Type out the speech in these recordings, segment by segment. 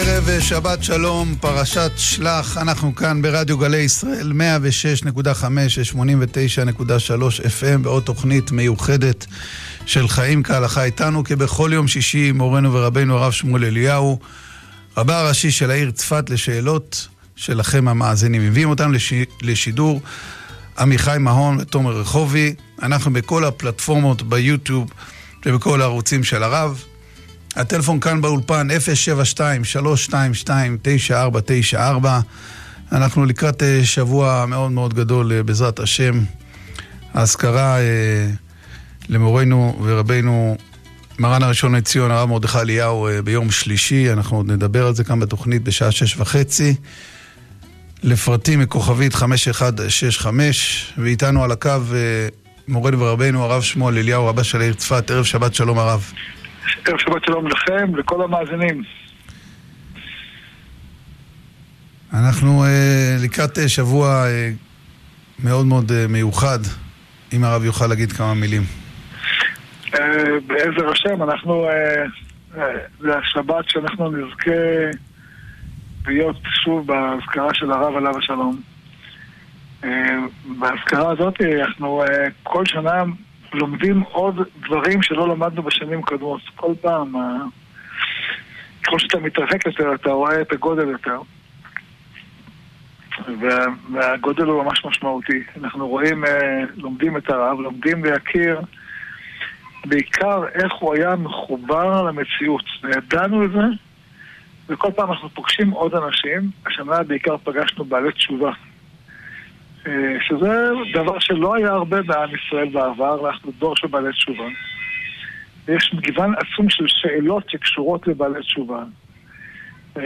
ערב שבת שלום, פרשת שלח, אנחנו כאן ברדיו גלי ישראל, 106.5 ו-89.3 FM, בעוד תוכנית מיוחדת של חיים כהלכה איתנו, כבכל יום שישי, מורנו ורבנו הרב שמואל אליהו, רבה הראשי של העיר צפת לשאלות שלכם המאזינים. מביאים אותנו לש... לשידור עמיחי מהון ותומר רחובי, אנחנו בכל הפלטפורמות ביוטיוב ובכל הערוצים של הרב. הטלפון כאן באולפן 072-322-9494. אנחנו לקראת אה, שבוע מאוד מאוד גדול, אה, בעזרת השם. האזכרה אה, למורנו ורבנו מרן הראשון לציון, הרב מרדכי אליהו, ביום שלישי. אנחנו עוד נדבר על זה כאן בתוכנית בשעה שש וחצי. לפרטים מכוכבית 5165, ואיתנו על הקו מורנו ורבנו הרב שמואל אליהו, רבה של העיר צפת. ערב שבת שלום הרב. ערב שבת שלום לכם, לכל המאזינים. אנחנו uh, לקראת uh, שבוע uh, מאוד מאוד מיוחד, אם הרב יוכל להגיד כמה מילים. בעזר השם, אנחנו, השבת שאנחנו נזכה להיות שוב באזכרה של הרב עליו השלום. באזכרה הזאת אנחנו כל שנה לומדים עוד דברים שלא למדנו בשנים קודמות. כל פעם, ככל שאתה מתרחק יותר, אתה רואה את הגודל יותר. וה, והגודל הוא ממש משמעותי. אנחנו רואים, אה, לומדים את הרב, לומדים להכיר בעיקר איך הוא היה מחובר למציאות. וידענו את זה, וכל פעם אנחנו פוגשים עוד אנשים. השנה בעיקר פגשנו בעלי תשובה. אה, שזה דבר שלא היה הרבה בעם ישראל בעבר, אנחנו דור של בעלי תשובה. יש מגוון עצום של שאלות שקשורות לבעלי תשובה. אה,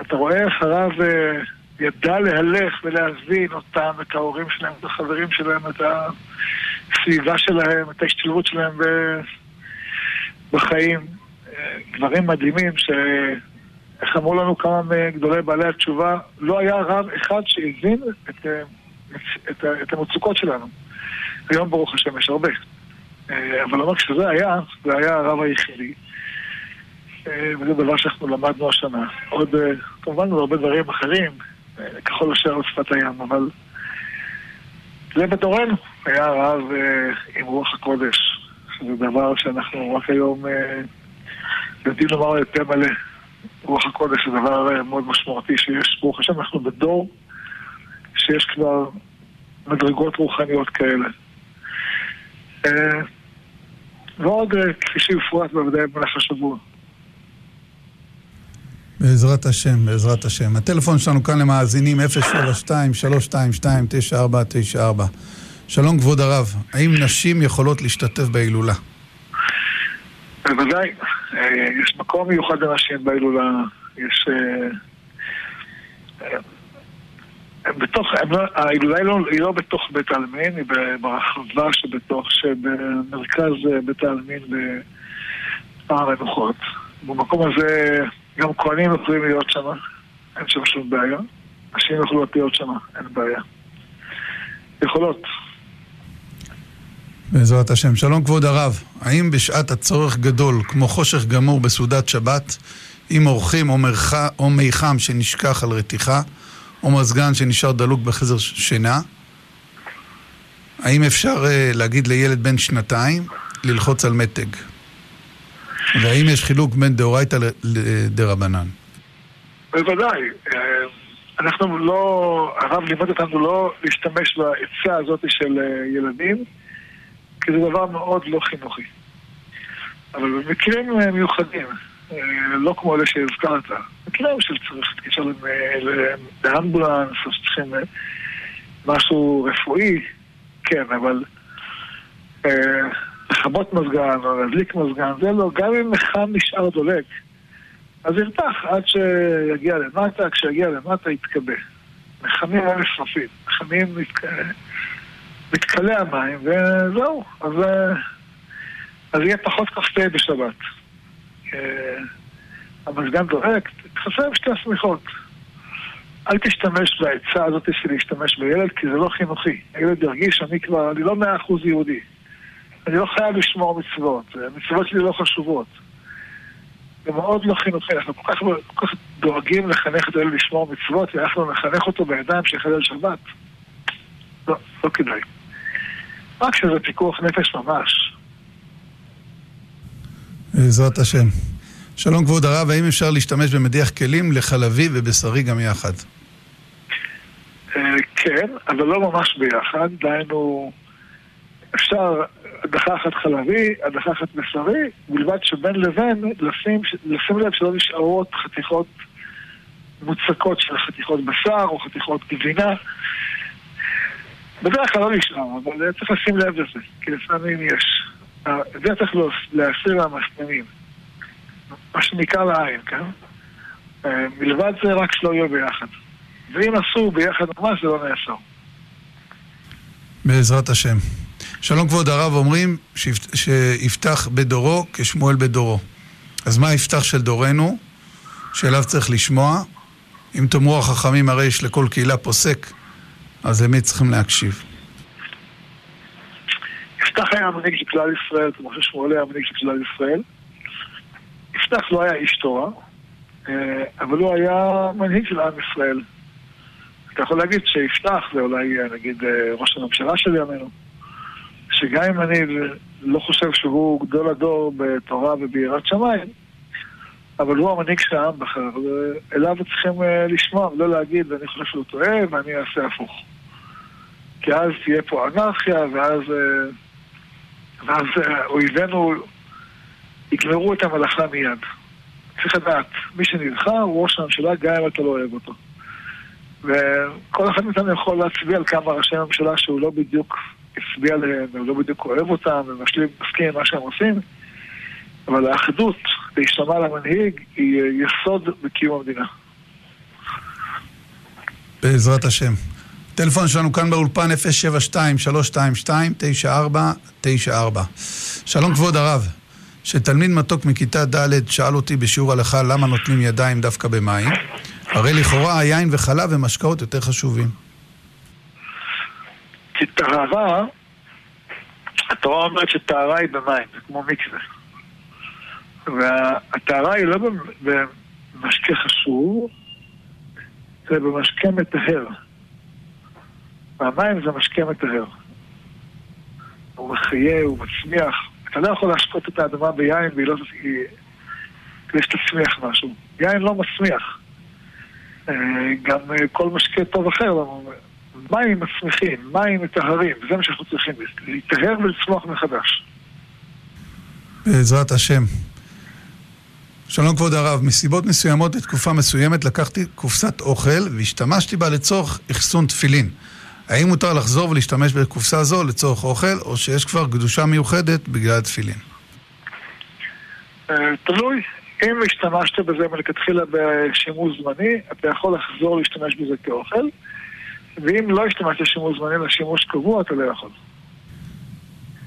אתה רואה איך הרב אה, ידע להלך ולהבין אותם, את ההורים שלהם, את החברים שלהם, את הסביבה שלהם, את ההשתלבות שלהם בחיים. דברים מדהימים ש... איך אמרו לנו כמה מגדולי בעלי התשובה, לא היה רב אחד שהבין את את, את המצוקות שלנו. היום ברוך השם יש הרבה. אה, אבל לא כשזה היה, זה היה הרב היחידי. אה, וזה דבר שאנחנו למדנו השנה. עוד, אה, כמובן עוד הרבה דברים אחרים, ככל אשר על שפת הים, אבל זה בדורנו. היה הרב עם רוח הקודש, שזה דבר שאנחנו רק היום יודעים לומר יותר מלא. רוח הקודש זה דבר מאוד משמעותי שיש, ברוך השם, אנחנו בדור שיש כבר מדרגות רוחניות כאלה. אה, ועוד אה, כפי שיפורט בוודאי במהלך השבוע. בעזרת השם, בעזרת השם. הטלפון שלנו כאן למאזינים 072-322-9494. שלום כבוד הרב, האם נשים יכולות להשתתף בהילולה? בוודאי, אה, יש מקום מיוחד לנשים בהילולה, יש בתוך, ההילולה היא לא, היא לא בתוך בית העלמין, היא ברחבה שבתוך, שבמרכז בית העלמין בפער המנוחות. במקום הזה גם כהנים יכולים להיות שם, אין שם שום בעיה. נשים יכולות להיות שם, אין בעיה. יכולות. בעזרת השם. שלום כבוד הרב, האם בשעת הצורך גדול, כמו חושך גמור בסעודת שבת, עם אורחים או, מרח... או מי חם שנשכח על רתיחה, או מזגן שנשאר דלוק בחזר שינה? האם אפשר uh, להגיד לילד בן שנתיים ללחוץ על מתג? והאם יש חילוק בין דאורייתא לדרבנן? בוודאי. אה, אנחנו לא, הרב לימד אותנו לא להשתמש בעצה הזאת של אה, ילדים, כי זה דבר מאוד לא חינוכי. אבל במקרים מיוחדים, לא כמו אלה שהזכרת. מקרים של צריך להתקשר לאמבולנס, או שצריכים אה, משהו רפואי, כן, אבל אה, לכבות מזגן או להדליק מזגן, זה לא, גם אם מחם נשאר דולק, אז ירתח עד שיגיע למטה, כשיגיע למטה יתכבה. מחמים אין סופית, מחמים מתכלה המים, וזהו, אז, אז יהיה פחות כ"ט בשבת. אה, המזגן דורק, תחשב שתי השמיכות. אל תשתמש בעצה הזאת של להשתמש בילד, כי זה לא חינוכי. הילד ירגיש שאני כבר, אני לא מאה אחוז יהודי. אני לא חייב לשמור מצוות, המצוות שלי לא חשובות. זה מאוד לא חינוכי, אנחנו כל כך, כל כך דואגים לחנך את הילד לשמור מצוות, ואנחנו נחנך אותו בידיים שיחלל שבת. לא, לא כדאי. רק שזה פיקוח נפש ממש. בעזרת השם. שלום כבוד הרב, האם אפשר להשתמש במדיח כלים לחלבי ובשרי גם יחד? אה, כן, אבל לא ממש ביחד, דהיינו, אפשר הדחה אחת חלבי, הדחה אחת בשרי, בלבד שבין לבין לשים, לשים לב שלא נשארות חתיכות מוצקות של חתיכות בשר או חתיכות גבינה. בדרך כלל לא נשאר, אבל צריך לשים לב לזה, כי לפעמים יש. זה צריך להסיר מהמסננים. מה שנקרא לעין, כן? אה, מלבד זה רק שלא יהיו ביחד. ואם עשו ביחד ממש זה לא נאסר. בעזרת השם. שלום כבוד הרב, אומרים שיפתח בדורו כשמואל בדורו. אז מה היפתח של דורנו, שאליו צריך לשמוע? אם תאמרו החכמים הרי יש לכל קהילה פוסק, אז למי צריכים להקשיב? יפתח היה המנהיג של כלל ישראל, כמו ששמואל היה המנהיג של כלל ישראל. יפתח לא היה איש תורה, אה, אבל הוא היה מנהיג של עם ישראל. אתה יכול להגיד שיפתח זה אולי נגיד אה, ראש הממשלה של ימינו, שגם אם אני לא חושב שהוא גדול הדור בתורה וביראת שמיים, אבל הוא המנהיג של העם בחר, ואליו צריכים אה, לשמוע ולא להגיד אני חושב שהוא טועה ואני אעשה הפוך. כי אז תהיה פה אנרכיה ואז, ואז אויבינו יגמרו את המלאכה מיד. צריך לדעת, מי שנבחר הוא ראש הממשלה גם אם אתה לא אוהב אותו. וכל אחד מאיתנו יכול להצביע על כמה ראשי ממשלה שהוא לא בדיוק הצביע עליהם, הוא לא בדיוק אוהב אותם, ומשלים מסכים עם מה שהם עושים, אבל האחדות, להשתמע למנהיג, היא יסוד בקיום המדינה. בעזרת השם. טלפון שלנו כאן באולפן 072-322-9494. שלום כבוד הרב. שתלמיד מתוק מכיתה ד' שאל אותי בשיעור הלכה למה נותנים ידיים דווקא במים, הרי לכאורה היין וחלב הם משקאות יותר חשובים. כי טהרה, התורה אומרת שטהרה היא במים, זה כמו מקווה. והטהרה היא לא במשקה חשוב, זה במשקה מטהר. והמים זה משקה מטהר. הוא מחיה, הוא מצמיח, אתה לא יכול להשקות את האדמה ביין והיא לא... כדי שתצמיח משהו. יין לא מצמיח. אה, גם אה, כל משקה טוב אחר, מים מצמיחים, מים מטהרים, זה מה שאנחנו צריכים, להיטהר ולצמוח מחדש. בעזרת השם. שלום כבוד הרב, מסיבות מסוימות לתקופה מסוימת לקחתי קופסת אוכל והשתמשתי בה לצורך אחסון תפילין. האם מותר לחזור ולהשתמש בקופסה זו לצורך אוכל, או שיש כבר קדושה מיוחדת בגלל התפילין? אה, תלוי. אם השתמשת בזה מלכתחילה בשימוש זמני, אתה יכול לחזור להשתמש בזה כאוכל, ואם לא השתמשת בשימוש זמני לשימוש קבוע, אתה לא יכול.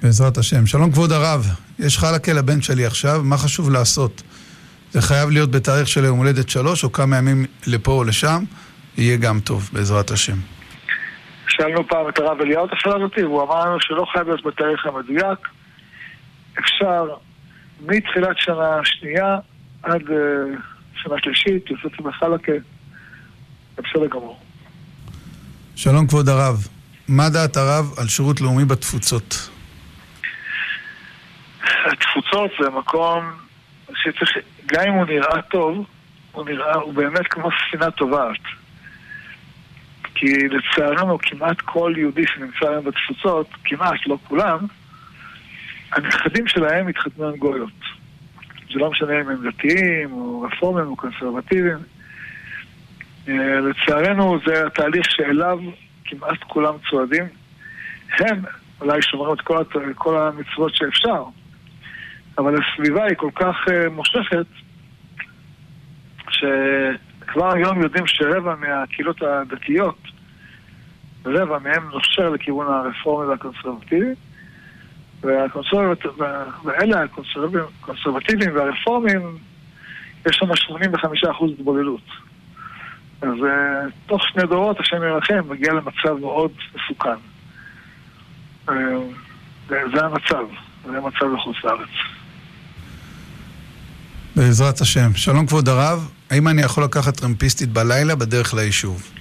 בעזרת השם. שלום כבוד הרב, יש חלקה לבן שלי עכשיו, מה חשוב לעשות? זה חייב להיות בתאריך של יום הולדת שלוש, או כמה ימים לפה או לשם, יהיה גם טוב, בעזרת השם. שאלנו פעם את הרב אליהו את השאלה הזאת, והוא אמר לנו שלא חייב להיות בתאריך המדויק. אפשר מתחילת שנה שנייה עד uh, שנה שלישית, יוצאת בחלקה, זה בסדר גמור. שלום כבוד הרב, מה דעת הרב על שירות לאומי בתפוצות? התפוצות זה מקום שצריך, גם אם הוא נראה טוב, הוא נראה, הוא באמת כמו ספינה טובעת. כי לצערנו כמעט כל יהודי שנמצא היום בתפוצות, כמעט, לא כולם, הנכדים שלהם התחתנו עם גויות. זה לא משנה אם הם דתיים, או רפורמים, או קונסרבטיביים. אה, לצערנו זה התהליך שאליו כמעט כולם צועדים. הם אולי שומרים את כל, כל המצוות שאפשר, אבל הסביבה היא כל כך uh, מושכת, ש... כבר היום יודעים שרבע מהקהילות הדתיות, רבע מהם נושר לכיוון הרפורמי והקונסרבטיבי, ואלה הקונסרבטיביים והרפורמים, יש שם 85% התבוללות. אז uh, תוך שני דורות, השם ירחם, מגיע למצב מאוד מסוכן. Uh, זה המצב, זה המצב בחוץ לארץ. בעזרת השם. שלום כבוד הרב, האם אני יכול לקחת טרמפיסטית בלילה בדרך ליישוב?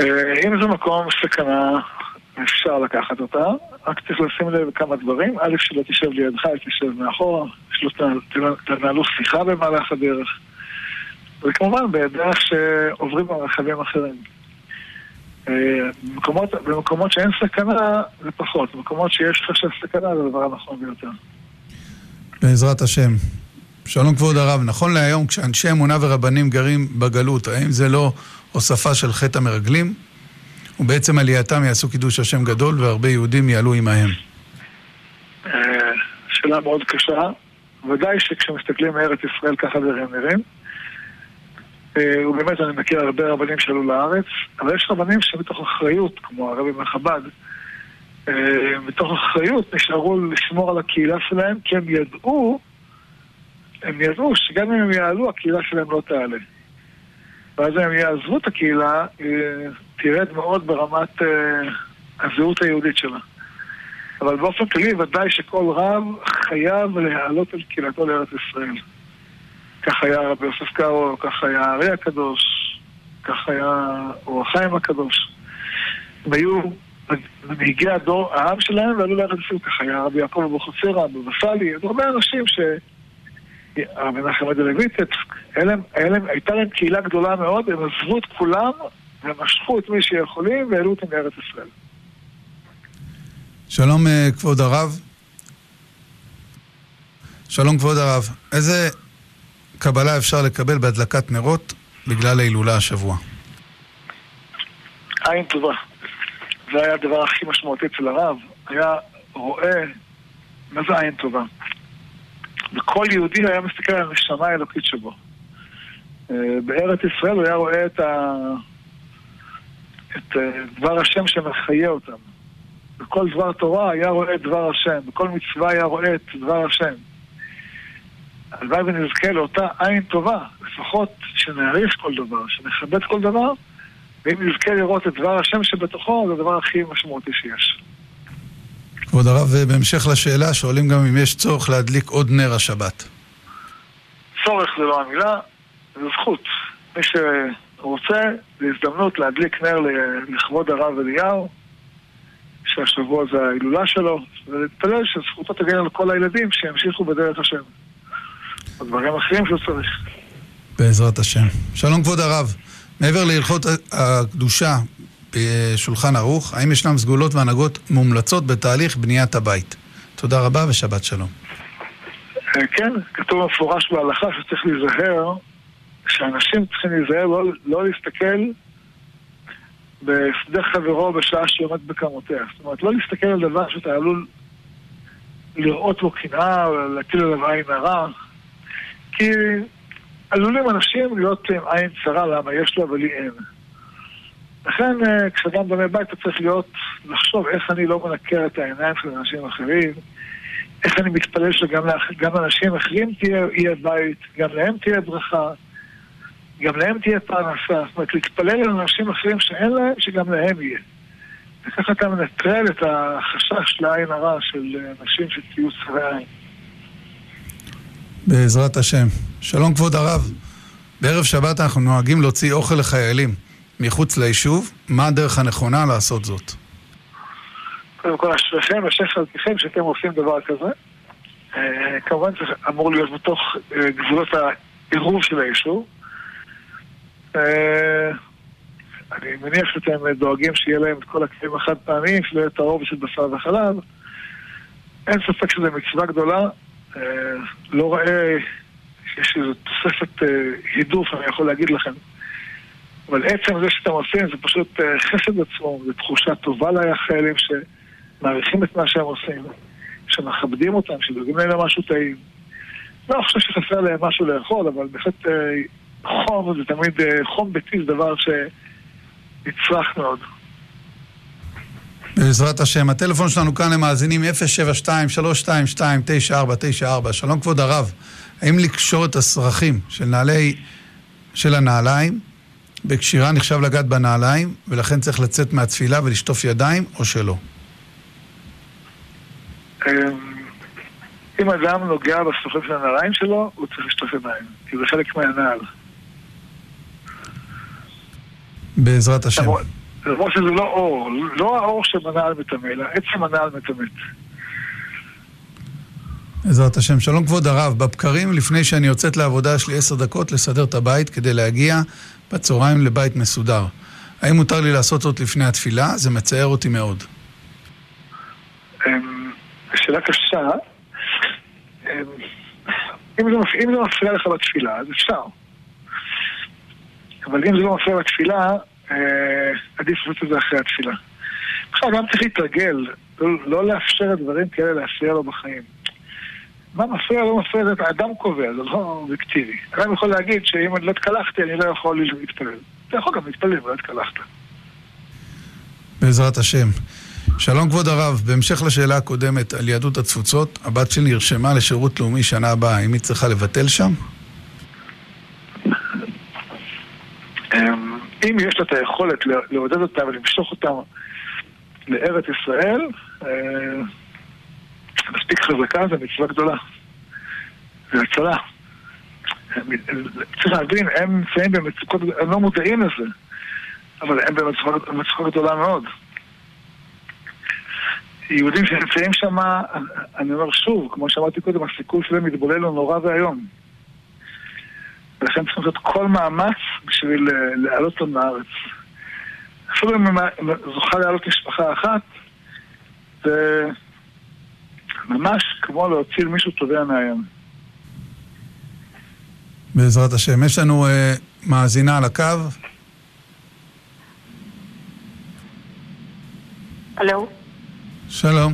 אה, אם זה מקום סכנה, אפשר לקחת אותה, רק צריך לשים לב כמה דברים. א', שלא תשב לידך, תשב מאחורה, שלא תנהלו שיחה במהלך הדרך. וכמובן, בדרך שעוברים ברכבים אחרים. אה, במקומות, במקומות שאין סכנה, זה פחות. במקומות שיש חשב סכנה, זה הדבר הנכון ביותר. בעזרת השם. שלום כבוד הרב, נכון להיום כשאנשי אמונה ורבנים גרים בגלות, האם זה לא הוספה של חטא המרגלים? ובעצם עלייתם יעשו קידוש השם גדול והרבה יהודים יעלו עמהם. אה, שאלה מאוד קשה. ודאי שכשמסתכלים מארץ ישראל ככה דברים נראים. אה, ובאמת אני מכיר הרבה רבנים שעלו לארץ, אבל יש רבנים שמתוך אחריות, כמו הרבי מחב"ד, אה, מתוך אחריות נשארו לשמור על הקהילה שלהם, כי הם ידעו, הם ידעו שגם אם הם יעלו, הקהילה שלהם לא תעלה. ואז הם יעזבו את הקהילה, תרד מאוד ברמת הזהות היהודית שלה. אבל באופן כללי ודאי שכל רב חייב להעלות על קהילתו לארץ ישראל. כך היה רבי יוסף קארו, כך היה הארי הקדוש, כך היה אור החיים הקדוש. הם היו מנהיגי הדור, העם שלהם ועלו לארץ ישראל, כך היה רבי יעקב אבוחצירא, בבסלי, הרבה אנשים ש... רבי מנחם אדלוויטץ, הייתה להם קהילה גדולה מאוד, הם עזבו את כולם ומשכו את מי שיכולים והעלו אותם לארץ ישראל. שלום אה, כבוד הרב. שלום כבוד הרב. איזה קבלה אפשר לקבל בהדלקת נרות בגלל ההילולה השבוע? עין טובה. זה היה הדבר הכי משמעותי אצל הרב. היה רואה מה זה עין טובה. וכל יהודי היה מסתכל על הנשמה האלוקית שבו. אה, בארץ ישראל הוא היה רואה את, ה... את אה, דבר השם שמחיה אותם. בכל דבר תורה היה רואה את דבר השם, בכל מצווה היה רואה את דבר השם. הלוואי ונזכה לאותה עין טובה, לפחות שנעריך כל דבר, שנכבד כל דבר, ואם נזכה לראות את דבר השם שבתוכו, זה הדבר הכי משמעותי שיש. כבוד הרב, בהמשך לשאלה, שואלים גם אם יש צורך להדליק עוד נר השבת. צורך זה לא המילה, זה זכות. מי שרוצה, זו הזדמנות להדליק נר לכבוד הרב אליהו, שהשבוע זה ההילולה שלו, ולהתפלל שזכותו תגן על כל הילדים שימשיכו בדרך השם. הדברים אחרים שהוא צריך. בעזרת השם. שלום כבוד הרב. מעבר להלכות הקדושה בשולחן ערוך, האם ישנם סגולות והנהגות מומלצות בתהליך בניית הבית? תודה רבה ושבת שלום. אה, כן, כתוב מפורש בהלכה שצריך להיזהר, שאנשים צריכים להיזהר לא, לא להסתכל בשדה חברו בשעה שהוא עומד בקמותיה. זאת אומרת, לא להסתכל על דבר שאתה עלול לראות בו קנאה או להטיל עליו עין הרע, כי עלולים אנשים להיות עם עין צרה, למה יש לו אבל לי אין. לכן אה, כשאדם בונה בית אתה צריך להיות, לחשוב איך אני לא מנקר את העיניים של אנשים אחרים, איך אני מתפלל שגם לאנשים אחרים תהיה, יהיה בית, גם להם תהיה ברכה. גם להם תהיה פרנסה. זאת אומרת, להתפלל על אנשים אחרים שאין להם, שגם להם יהיה. וככה אתה מנטרל את החשש לעין הרע של אנשים שתהיו צרי עין. בעזרת השם. שלום כבוד הרב. בערב שבת אנחנו נוהגים להוציא אוכל לחיילים מחוץ ליישוב. מה הדרך הנכונה לעשות זאת? קודם כל, אשריכם ושף חלקכם שאתם עושים דבר כזה. אה, כמובן זה אמור להיות בתוך אה, גבולות העירוב של היישוב. אה, אני מניח שאתם דואגים שיהיה להם את כל הכלים החד פעמים, שלא יהיה טהור של בשר וחלב. אין ספק שזו מצווה גדולה. לא רואה שיש איזו תוספת הידוף, אני יכול להגיד לכם. אבל עצם זה שאתם עושים זה פשוט חסד עצמו, זו תחושה טובה לחיילים שמעריכים את מה שהם עושים, שמכבדים אותם, שדואגים להם למשהו טעים. לא חושב שחסר להם משהו לאכול, אבל בהחלט חום זה תמיד, אה, חום ביתי זה דבר שנצרך מאוד. בעזרת השם. הטלפון שלנו כאן למאזינים 072-322-9494. שלום כבוד הרב, האם לקשור את הסרחים של נעלי, של הנעליים בקשירה נחשב לגעת בנעליים ולכן צריך לצאת מהתפילה ולשטוף ידיים או שלא? אמ, אם אדם נוגע בסוחב של הנעליים שלו, הוא צריך לשטוף ידיים, כי זה חלק מהנעל. בעזרת השם. למרות שזה לא אור, לא האור שבנעל מטמא, אלא עצם הנעל מטמאת. בעזרת השם. שלום כבוד הרב, בבקרים לפני שאני יוצאת לעבודה יש לי עשר דקות לסדר את הבית כדי להגיע בצהריים לבית מסודר. האם מותר לי לעשות זאת לפני התפילה? זה מצער אותי מאוד. אמ, שאלה קשה. אמ, אם זה מפריע לך בתפילה, אז אפשר. אבל אם זה לא מפריע בתפילה, אה, עדיף לעשות את זה אחרי התפילה. בכלל, גם צריך להתרגל, לא, לא לאפשר דברים כאלה להפריע לו בחיים. מה מפריע, לא מפריע, זה האדם קובע, זה לא אובייקטיבי. אדם יכול להגיד שאם אני לא התקלחתי, אני לא יכול להתפלל. אתה יכול גם להתפלל ולא התקלחת. בעזרת השם. שלום כבוד הרב, בהמשך לשאלה הקודמת על יהדות התפוצות, הבת שלי נרשמה לשירות לאומי שנה הבאה, האם היא צריכה לבטל שם? אמ, אם יש לה את היכולת לעודד אותה ולמשוך אותה לארץ ישראל, אה, מספיק חזקה, זו מצווה גדולה. זה הצלה. צריך להבין, הם נמצאים במצוקות, הם לא מודעים לזה, אבל הם במצוקה גדולה מאוד. יהודים שנמצאים שם, אני אומר שוב, כמו שאמרתי קודם, הסיכוי שלהם מתבולל הוא נורא ואיום. ולכן צריכים לעשות כל מאמץ בשביל אה, להעלות אותם לארץ. אפילו אם זוכה להעלות משפחה אחת, זה ממש כמו להוציא מישהו טובע מהים. בעזרת השם. יש לנו uh, מאזינה על הקו. הלו. שלום.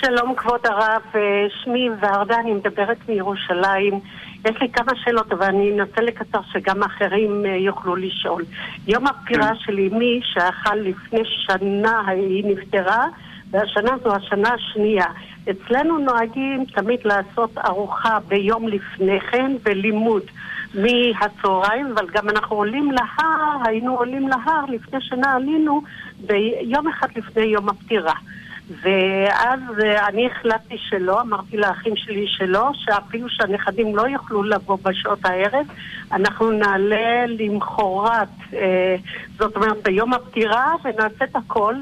שלום כבוד הרב, אה, שמי ורדה, אני מדברת מירושלים. יש לי כמה שאלות, אבל אני אנסה לקצר שגם אחרים אה, יוכלו לשאול. יום הפטירה כן. של אמי, שאכל לפני שנה, היא נפטרה, והשנה זו השנה השנייה. אצלנו נוהגים תמיד לעשות ארוחה ביום לפני כן ולימוד מהצהריים, אבל גם אנחנו עולים להר, היינו עולים להר לפני שנה עלינו ביום אחד לפני יום הפטירה. ואז אה, אני החלטתי שלא, אמרתי לאחים שלי שלא, שאפילו שהנכדים לא יוכלו לבוא בשעות הערב, אנחנו נעלה למחרת, אה, זאת אומרת ביום הפטירה, ונעשה את הכל,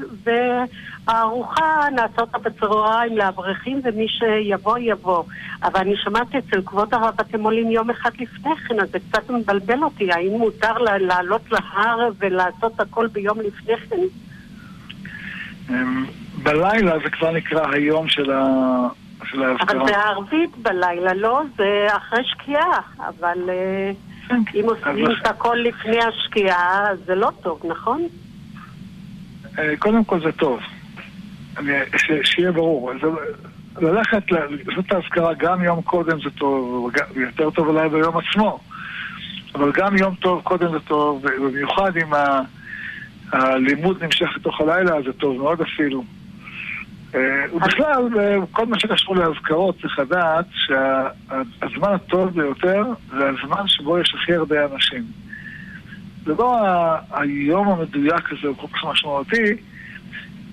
והארוחה נעשה אותה בצהריים לאברכים, ומי שיבוא יבוא. אבל אני שמעתי אצל כבוד הרב, אתם עולים יום אחד לפני כן, אז זה קצת מבלבל אותי, האם מותר לעלות להר ולעשות הכל ביום לפני כן? אמ, בלילה זה כבר נקרא היום של ההפקרה. אבל זה הערבית בלילה, לא? זה אחרי שקיעה, אבל אה, כן. אם עושים את הכל לפני השקיעה, זה לא טוב, נכון? אה, קודם כל זה טוב. שיהיה ברור. ללכת, לעשות את ההזכרה גם יום קודם זה טוב, יותר טוב אולי ביום עצמו. אבל גם יום טוב קודם זה טוב, במיוחד אם הלימוד נמשך לתוך הלילה, זה טוב מאוד אפילו. אה, ובכלל, אה, כל מה שקשור לאזכרות צריך לדעת שהזמן הטוב ביותר זה הזמן שבו יש הכי הרבה אנשים. זה לא היום המדויק הזה הוא כל כך משמעותי.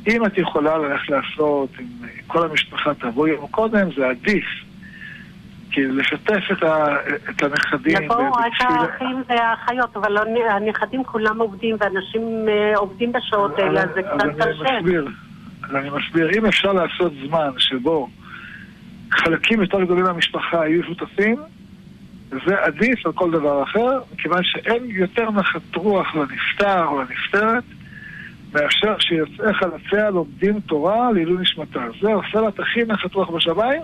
אם את יכולה ללכת לעשות, אם כל המשפחה תבוא יום קודם, זה עדיף. כי לשתף את, ה, את הנכדים... יבואו רק האחים והאחיות, אבל לא, הנכדים כולם עובדים, ואנשים אה, עובדים בשעות האלה, אז זה קצת קשה. אז אני מסביר, אם אפשר לעשות זמן שבו חלקים יותר גדולים מהמשפחה יהיו שותפים, זה עדיף על כל דבר אחר, מכיוון שאין יותר נחת רוח לנפטר או לנפטרת, מאשר שיוצאי חלציה לומדים תורה לעילוי נשמתה. זה עושה לה את הכי נחת רוח בשמיים,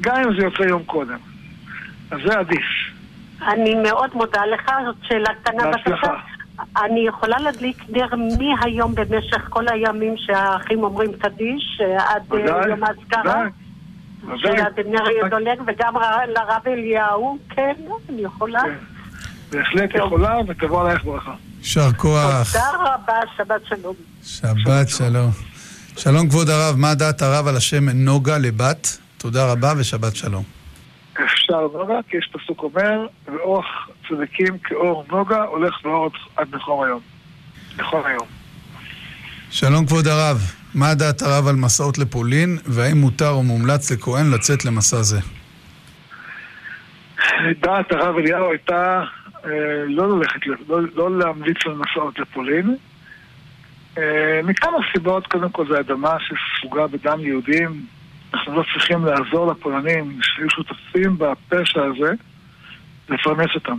גם אם זה יוצא יום קודם. אז זה עדיף. אני מאוד מודה לך, זאת שאלה קטנה בבקשה. אני יכולה להדליק נר מהיום במשך כל הימים שהאחים אומרים קדיש, עד אה, יום האזכרה. של נר דולג, וגם לרב אליהו, כן, אני יכולה. כן. בהחלט יכולה, ותבוא עלייך ברכה. יישר כוח. תודה רבה, שבת שלום. שבת שלום. שלום כבוד הרב, מה דעת הרב על השם נוגה לבת? תודה רבה ושבת שלום. אפשר נוגה, כי יש פסוק אומר, ואורח צדיקים כאור נוגה הולך ואור עד נכון היום. נכון היום. שלום כבוד הרב. מה דעת הרב על מסעות לפולין, והאם מותר או מומלץ לכהן לצאת למסע זה? דעת הרב אליהו הייתה לא ללכת, לא, לא להמליץ על מסעות לפולין. אה, מכמה סיבות, קודם כל זו אדמה שספוגה בדם יהודים. אנחנו לא צריכים לעזור לפולנים שהיו שותפים בפשע הזה, לפרנס אותם.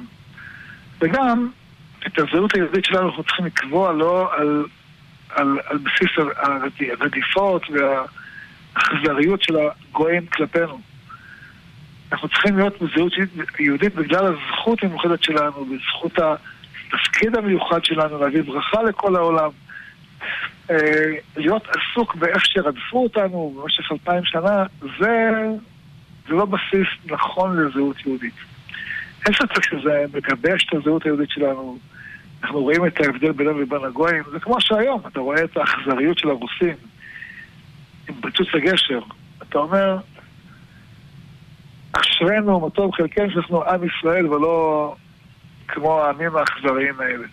וגם, את הזהות היהודית שלנו אנחנו צריכים לקבוע לא על, על, על בסיס הרדיפות והאכזריות של הגויים כלפינו. אנחנו צריכים להיות בזהות יהודית בגלל הזכות המיוחדת שלנו, בזכות התפקיד המיוחד שלנו להביא ברכה לכל העולם. אה, להיות עסוק באיך שרדפו אותנו במשך אלפיים שנה, זה, זה לא בסיס נכון לזהות יהודית. אין ספק שזה מגבש את הזהות היהודית שלנו. אנחנו רואים את ההבדל בינינו לבין הגויים, זה כמו שהיום, אתה רואה את האכזריות של הרוסים עם פריצוץ הגשר. אתה אומר, אשרינו, מה טוב חלקנו שאנחנו עם ישראל ולא כמו העמים האכזריים האלה.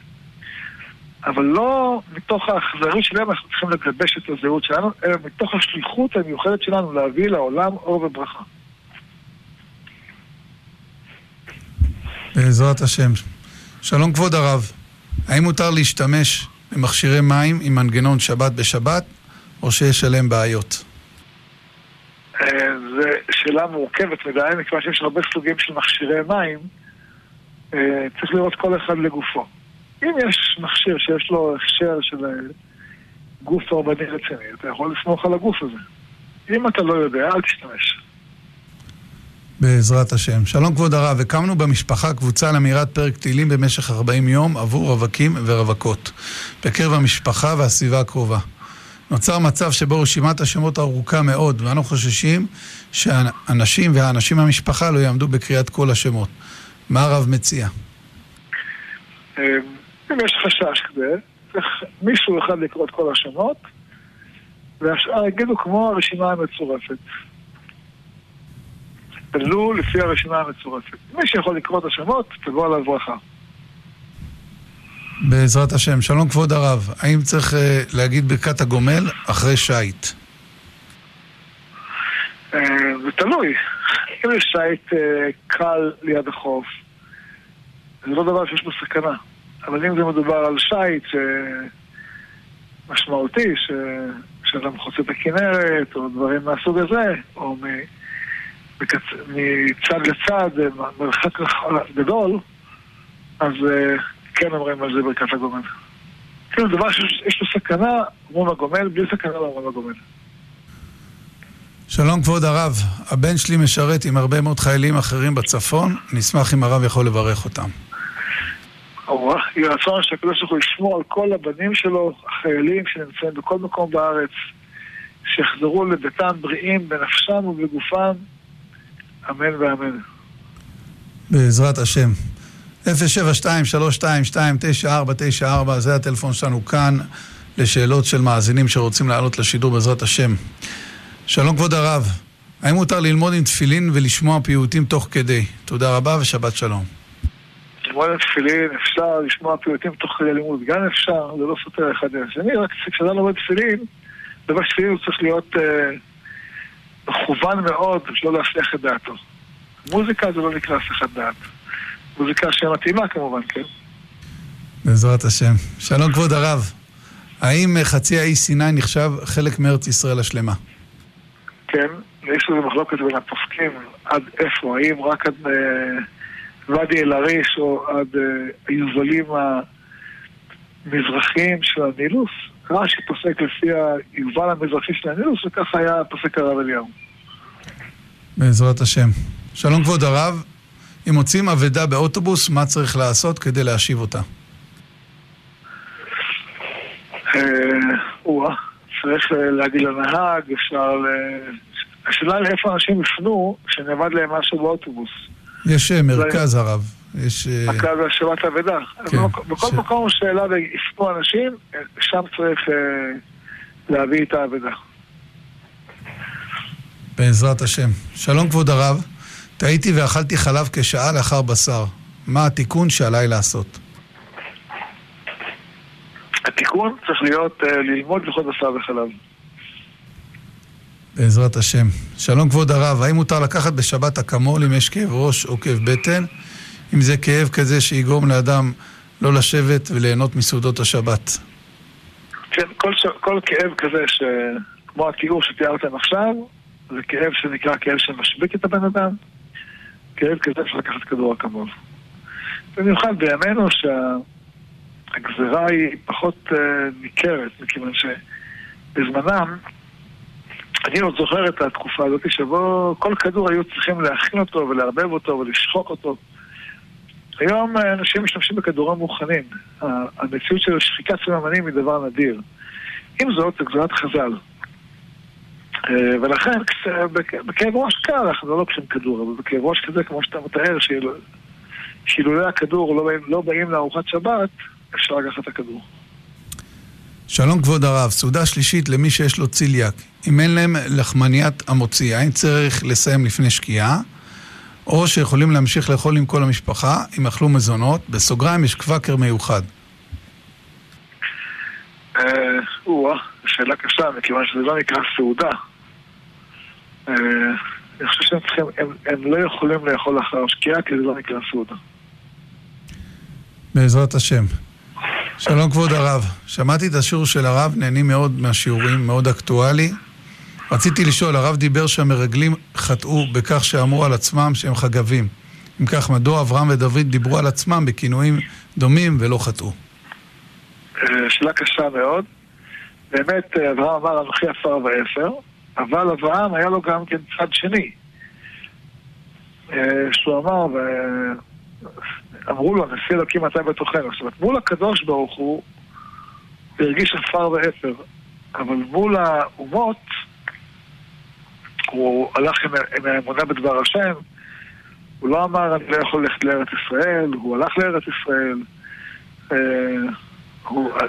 אבל לא מתוך האכזריות שלהם אנחנו צריכים לגבש את הזהות שלנו, אלא מתוך השליחות המיוחדת שלנו להביא לעולם אור וברכה. בעזרת השם. שלום כבוד הרב, האם מותר להשתמש במכשירי מים עם מנגנון שבת בשבת, או שיש עליהם בעיות? שאלה מורכבת מדי, מכיוון שיש הרבה סוגים של מכשירי מים, אה, צריך לראות כל אחד לגופו. אם יש מכשיר שיש לו הכשר של אה, גוף רבני רציני, אתה יכול לסמוך על הגוף הזה. אם אתה לא יודע, אל תשתמש. בעזרת השם. שלום כבוד הרב, הקמנו במשפחה קבוצה לאמירת פרק תהילים במשך 40 יום עבור רווקים ורווקות, בקרב המשפחה והסביבה הקרובה. נוצר מצב שבו רשימת השמות ארוכה מאוד, ואנו חוששים שהאנשים והאנשים מהמשפחה לא יעמדו בקריאת כל השמות. מה הרב מציע? אם יש חשש כזה, צריך מישהו אחד לקרוא את כל השמות, והשאר יגידו כמו הרשימה המצורפת. תלו לפי הרשימה המצורפת. מי שיכול לקרוא את השמות, תבוא עליו ברכה. בעזרת השם. שלום כבוד הרב, האם צריך uh, להגיד ברכת הגומל אחרי שיט? Uh, זה תלוי. אם יש שיט uh, קל ליד החוף, זה לא דבר שיש בו סכנה. אבל אם זה מדובר על שיט. משמעותי, ש... שאתה חוצה את הכנרת, או דברים מהסוג הזה, או מ... מקצ... מצד לצד, מרחק גדול, אז כן אומרים על זה ברכת הגומל. כאילו דבר שיש לו סכנה, אומרים הגומל, בלי סכנה לא אומרים הגומל. שלום כבוד הרב, הבן שלי משרת עם הרבה מאוד חיילים אחרים בצפון, נשמח אם הרב יכול לברך אותם. יהי רצון שהקדוש ברוך הוא ישמור על כל הבנים שלו, החיילים שנמצאים בכל מקום בארץ, שיחזרו לביתם בריאים בנפשם ובגופם, אמן ואמן. בעזרת השם. 072-322-9494, זה הטלפון שלנו כאן לשאלות של מאזינים שרוצים לעלות לשידור בעזרת השם. שלום כבוד הרב, האם מותר ללמוד עם תפילין ולשמוע פיוטים תוך כדי? תודה רבה ושבת שלום. ללמוד עם תפילין אפשר, לשמוע פיוטים תוך כדי לימוד גם אפשר, זה לא סותר אחד את השני, רק כשאדם לומד תפילין, דבר שתפילין הוא צריך להיות אה, מכוון מאוד, שלא להסליח את דעתו. מוזיקה זה לא נקרא הסחת דעת. מוזיקה שמתאימה כמובן, כן. בעזרת השם. שלום כבוד הרב. האם חצי האי סיני נחשב חלק מארץ ישראל השלמה? כן, יש לזה מחלוקת בין הפוסקים עד איפה, האם רק עד uh, ואדי אל-עריש או עד uh, היובלים המזרחיים של הנילוס. רש"י פוסק לפי היובל המזרחי של הנילוס, וככה היה פוסק הרב אליהו. בעזרת השם. שלום כבוד הרב, אם מוצאים אבדה באוטובוס, מה צריך לעשות כדי להשיב אותה? אה, צריך אה, להגיד לנהג, אפשר ל... השאלה לאיפה אנשים יפנו כשנאבד להם משהו באוטובוס. יש אה, מרכז הרב. יש... מרכז השבת אבדה. כן. בכל מקום שאלה ויפנו אנשים, שם צריך להביא את האבדה. בעזרת השם. שלום כבוד הרב. טעיתי ואכלתי חלב כשעה לאחר בשר. מה התיקון שעליי לעשות? התיקון צריך להיות uh, ללמוד לאכול בשר וחלב. בעזרת השם. שלום כבוד הרב, האם מותר לקחת בשבת אקמול אם יש כאב ראש או כאב בטן? אם זה כאב כזה שיגרום לאדם לא לשבת וליהנות מסעודות השבת. כן, כל, ש... כל כאב כזה, ש... כמו התיאור שתיארתם עכשיו, זה כאב שנקרא כאב שמשביק את הבן אדם. כאב כזה אפשר לקחת כדור אקמול. במיוחד בימינו שהגזרה היא פחות uh, ניכרת, מכיוון שבזמנם, אני עוד זוכר את התקופה הזאת שבו כל כדור היו צריכים להכין אותו ולערבב אותו ולשחוק אותו. היום אה, אנשים משתמשים בכדורים מוכנים. המציאות של שחיקת סממנים היא דבר נדיר. עם זאת, זה גזרת חז"ל. אה, ולכן, בכאב ראש קל אנחנו לא לוקחים כדור, אבל בכאב ראש כזה, כמו שאתה מתאר, שאילולי הכדור לא באים, לא באים לארוחת שבת, אפשר לקחת את הכדור. שלום כבוד הרב, סעודה שלישית למי שיש לו ציליאק. אם אין להם לחמניית המוציא, האם צריך לסיים לפני שקיעה? או שיכולים להמשיך לאכול עם כל המשפחה, אם אכלו מזונות, בסוגריים יש קוואקר מיוחד. או-אה, שאלה קשה, מכיוון שזה לא נקרא סעודה. אה, אני חושב שהם צריכים, הם לא יכולים לאכול אחר שקיעה, כי זה לא נקרא סעודה. בעזרת השם. שלום כבוד הרב, שמעתי את השיעור של הרב, נהנים מאוד מהשיעורים, מאוד אקטואלי. רציתי לשאול, הרב דיבר שהמרגלים חטאו בכך שאמרו על עצמם שהם חגבים. אם כך, מדוע אברהם ודוד דיברו על עצמם בכינויים דומים ולא חטאו? אה, שאלה קשה מאוד. באמת, אה, אברהם אמר אנוכי עפר ואפר, אבל אברהם היה לו גם כן צד שני. אה, שהוא אמר, אמרו לו, נשיא אלוקים אתה בתוכנו. זאת אומרת, מול הקדוש ברוך הוא, הוא הרגיש עפר ואפר. אבל מול האומות, הוא הלך עם, עם האמונה בדבר השם, הוא לא אמר אני לא יכול ללכת לארץ ישראל, הוא הלך לארץ ישראל, אה, הוא אה,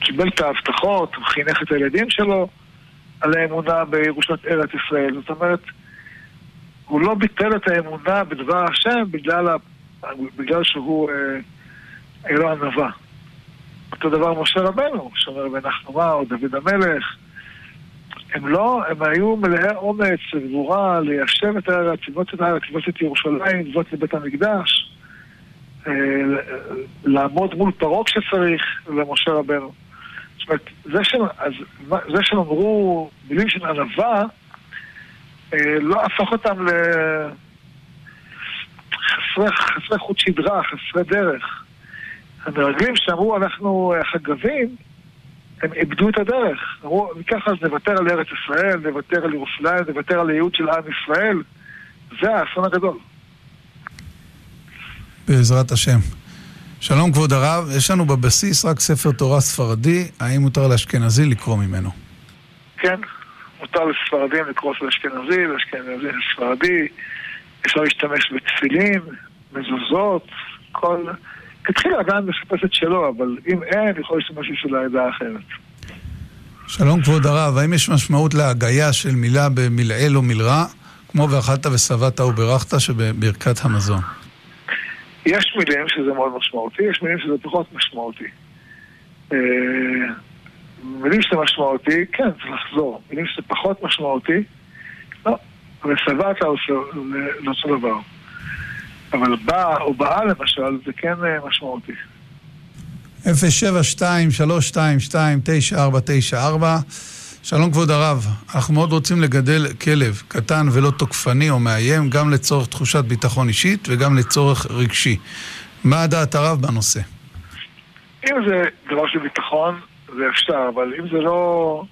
קיבל את ההבטחות, הוא חינך את הילדים שלו על האמונה בירושת ארץ ישראל. זאת אומרת, הוא לא ביטל את האמונה בדבר השם בגלל, ה... בגלל שהוא אה, לו ענווה. אותו דבר משה רבנו, שאומר ונחמה או דוד המלך. הם לא, הם היו מלאי אומץ וגבורה ליישב את הארץ, לבנות את הארץ, לבנות את ירושלים, לבנות את בית המקדש, אה, לעמוד מול פרעה כשצריך, למשה רבנו. זאת אומרת, זה, ש... אז, זה שהם אמרו מילים של ענווה, אה, לא הפך אותם לחסרי חוט שדרה, חסרי דרך. המרגלים שאמרו אנחנו חגבים, הם איבדו את הדרך. אמרו, ככה אז נוותר על ארץ ישראל, נוותר על ירושלים, נוותר על הייעוד של עם ישראל. זה האסון הגדול. בעזרת השם. שלום כבוד הרב, יש לנו בבסיס רק ספר תורה ספרדי, האם מותר לאשכנזי לקרוא ממנו? כן, מותר לספרדים לקרוא לאשכנזי, לאשכנזי לספרדי, אפשר להשתמש בתפילין, מזוזות, כל... התחיל עדיין לחפש את שלו, אבל אם אין, יכול להשתמש בשביל העדה האחרת. שלום כבוד הרב, האם יש משמעות להגייה של מילה במלעיל או מלרע, כמו ואכלת ושבעת וברכת שבברכת המזון? יש מילים שזה מאוד משמעותי, יש מילים שזה פחות משמעותי. אה, מילים שזה משמעותי, כן, צריך לחזור. מילים שזה פחות משמעותי, לא. ושבעת עושה לא אותו דבר. אבל בא או באה למשל, זה כן אה, משמעותי. 072-322-9494 שלום כבוד הרב, אנחנו מאוד רוצים לגדל כלב קטן ולא תוקפני או מאיים, גם לצורך תחושת ביטחון אישית וגם לצורך רגשי. מה דעת הרב בנושא? אם זה דבר של ביטחון, זה אפשר, אבל אם זה לא...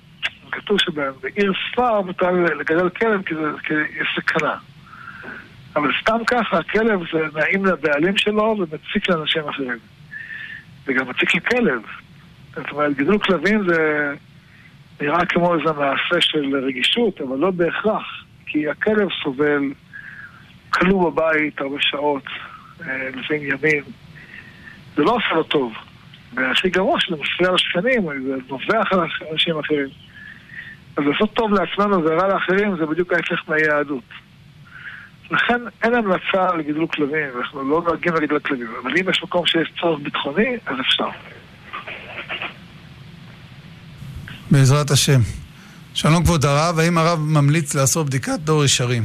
כתוב שבעיר ספר מותר לגדל כלב כי זה יש סכנה. אבל סתם ככה, הכלב זה נעים לבעלים שלו ומציק לאנשים אחרים. וגם מציק לכלב. זאת אומרת, גידול כלבים זה נראה כמו איזה מעשה של רגישות, אבל לא בהכרח. כי הכלב סובל, כלוא בבית הרבה שעות, אה, לפעמים ימים. זה לא עושה לו טוב. והכי גרוע שזה מפריע לשכנים, זה נובח על אנשים אחרים. אז לעשות טוב לעצמנו ורע לאחרים זה בדיוק ההפך מהיהדות. לכן אין המלצה לגידול כלבים, אנחנו לא נוהגים לגידול כלבים, אבל אם יש מקום שיש צורך ביטחוני, אז אפשר. בעזרת השם. שלום כבוד הרב, האם הרב ממליץ לעשות בדיקת דור ישרים?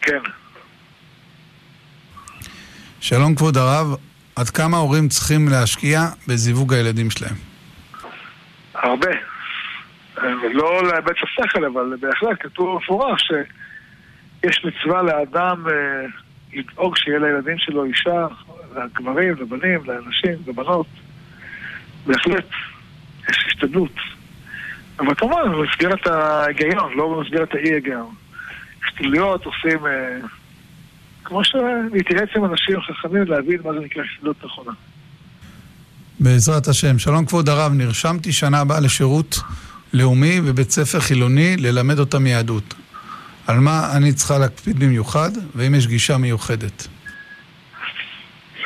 כן. שלום כבוד הרב, עד כמה הורים צריכים להשקיע בזיווג הילדים שלהם? הרבה. לא להיבט השכל, אבל בהחלט כתוב במפורש שיש מצווה לאדם אה, לדאוג שיהיה לילדים שלו אישה, לגברים, לבנים, לאנשים, לבנות. בהחלט, יש השתדלות. אבל כמובן, במסגרת ההיגיון, לא במסגרת האי-היגיון. השתדלויות עושים, אה, כמו שלהתייעץ עם אנשים חכמים להבין מה זה נקרא השתדלות נכונה. בעזרת השם. שלום כבוד הרב, נרשמתי שנה הבאה לשירות לאומי בבית ספר חילוני ללמד אותם יהדות. על מה אני צריכה להקפיד במיוחד, ואם יש גישה מיוחדת.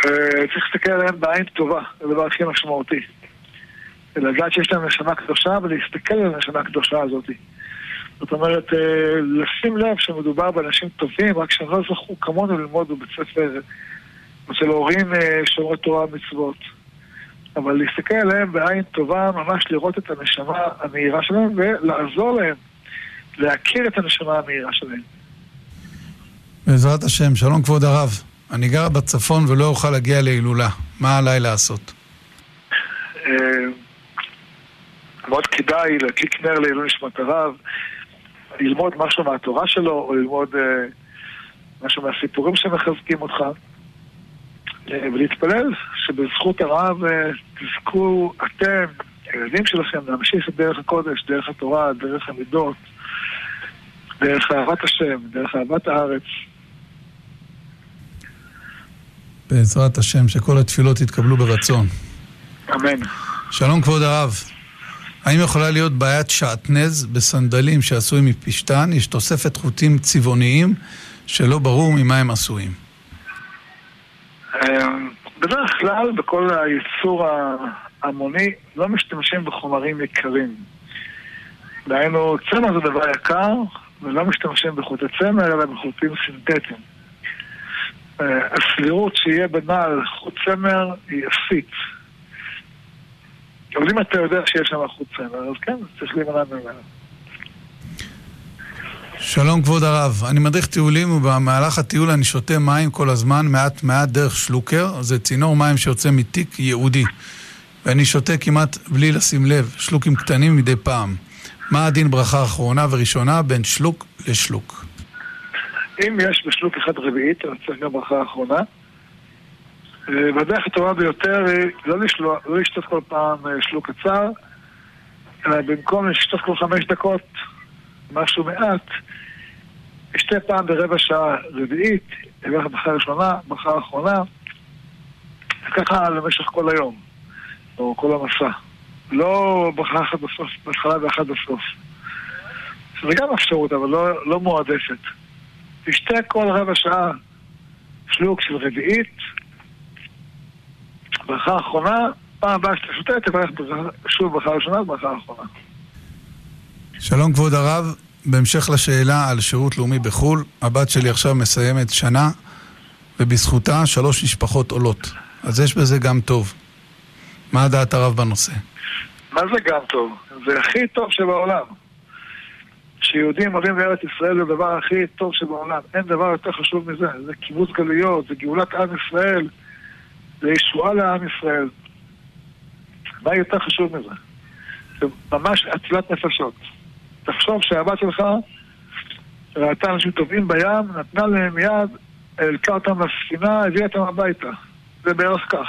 אה, צריך להסתכל עליהם בעין טובה, זה הדבר הכי משמעותי. לדעת שיש להם נשמה קדושה ולהסתכל על הנשמה הקדושה הזאת. זאת אומרת, אה, לשים לב שמדובר באנשים טובים, רק שהם לא זכו כמונו ללמוד בבית ספר אצל הורים אה, שומרי תורה ומצוות. אבל להסתכל עליהם בעין טובה, ממש לראות את הנשמה המהירה שלהם ולעזור להם להכיר את הנשמה המהירה שלהם. בעזרת השם, שלום כבוד הרב. אני גר בצפון ולא אוכל להגיע להילולה. מה עליי לעשות? אה, מאוד כדאי להדליק נר לעילוי נשמת הרב, ללמוד משהו מהתורה שלו, או ללמוד אה, משהו מהסיפורים שמחזקים אותך, ולהתפלל שבזכות הרב תזכו אתם, הילדים שלכם, להמשיך את דרך הקודש, דרך התורה, דרך המידות, דרך אהבת השם, דרך אהבת הארץ. בעזרת השם, שכל התפילות יתקבלו ברצון. אמן. שלום כבוד הרב. האם יכולה להיות בעיית שעטנז בסנדלים שעשוי מפשתן? יש תוספת חוטים צבעוניים שלא ברור ממה הם עשויים. אמ, בדרך כלל, בכל הייצור ההמוני, לא משתמשים בחומרים יקרים. דהיינו, צמר זה דבר יקר, ולא משתמשים בחוטי צמר, אלא בחוטים סינתטיים. אה, הסבירות שיהיה בנעל חוט צמר היא אפסית. אבל אם אתה יודע שיש שם חוט צמר, אז כן, צריך להימנע ממנו. שלום כבוד הרב, אני מדריך טיולים ובמהלך הטיול אני שותה מים כל הזמן מעט מעט דרך שלוקר, זה צינור מים שיוצא מתיק ייעודי ואני שותה כמעט בלי לשים לב, שלוקים קטנים מדי פעם. מה הדין ברכה אחרונה וראשונה בין שלוק לשלוק? אם יש בשלוק אחד רביעית, אז צריך גם ברכה אחרונה. אה, והדרך הטובה ביותר היא לא, לשלוח, לא לשתות כל פעם אה, שלוק קצר, אלא במקום לשתות כל חמש דקות משהו מעט, לשתה פעם ברבע שעה רביעית, יברך ברכה ראשונה, ברכה אחרונה, וככה למשך כל היום, או כל המסע. לא ברכה אחת בסוף, בהתחלה ואחת בסוף. זה גם אפשרות, אבל לא, לא מועדפת. תשתה כל רבע שעה שלוק של רביעית, ברכה אחרונה, פעם הבאה שאתה שותה, תברך שוב ברכה ראשונה וברכה אחרונה. שלום כבוד הרב, בהמשך לשאלה על שירות לאומי בחו"ל, הבת שלי עכשיו מסיימת שנה, ובזכותה שלוש משפחות עולות. אז יש בזה גם טוב. מה דעת הרב בנושא? מה זה גם טוב? זה הכי טוב שבעולם. שיהודים עולים לארץ ישראל זה הדבר הכי טוב שבעולם. אין דבר יותר חשוב מזה. זה קיבוץ גלויות, זה גאולת עם ישראל, זה ישועה לעם ישראל. מה יותר חשוב מזה? זה ממש אצילת נפשות. תחשוב שהבת שלך ראתה אנשים טובים בים, נתנה להם יד, העלתה אותם לספינה, הביאה אותם הביתה. זה בערך כך.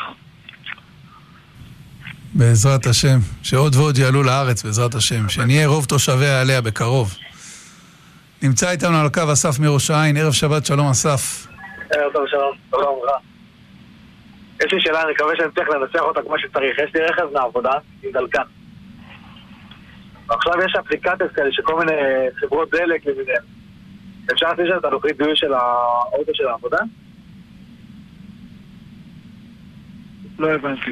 בעזרת השם. שעוד ועוד יעלו לארץ, בעזרת השם. שנהיה רוב תושביה עליה בקרוב. נמצא איתנו על הקו אסף מראש העין, ערב שבת שלום אסף. ערב טוב שלום, שלום וברכה. יש לי שאלה, אני מקווה שאני צריך לנצח אותה כמו שצריך. יש לי רכב מהעבודה עם דלקן. ועכשיו יש אפליקציות כאלה של כל מיני חברות דלק למיניהן. אפשר לעשות את הלוחית זיהוי של האוטו של העבודה? לא הבנתי.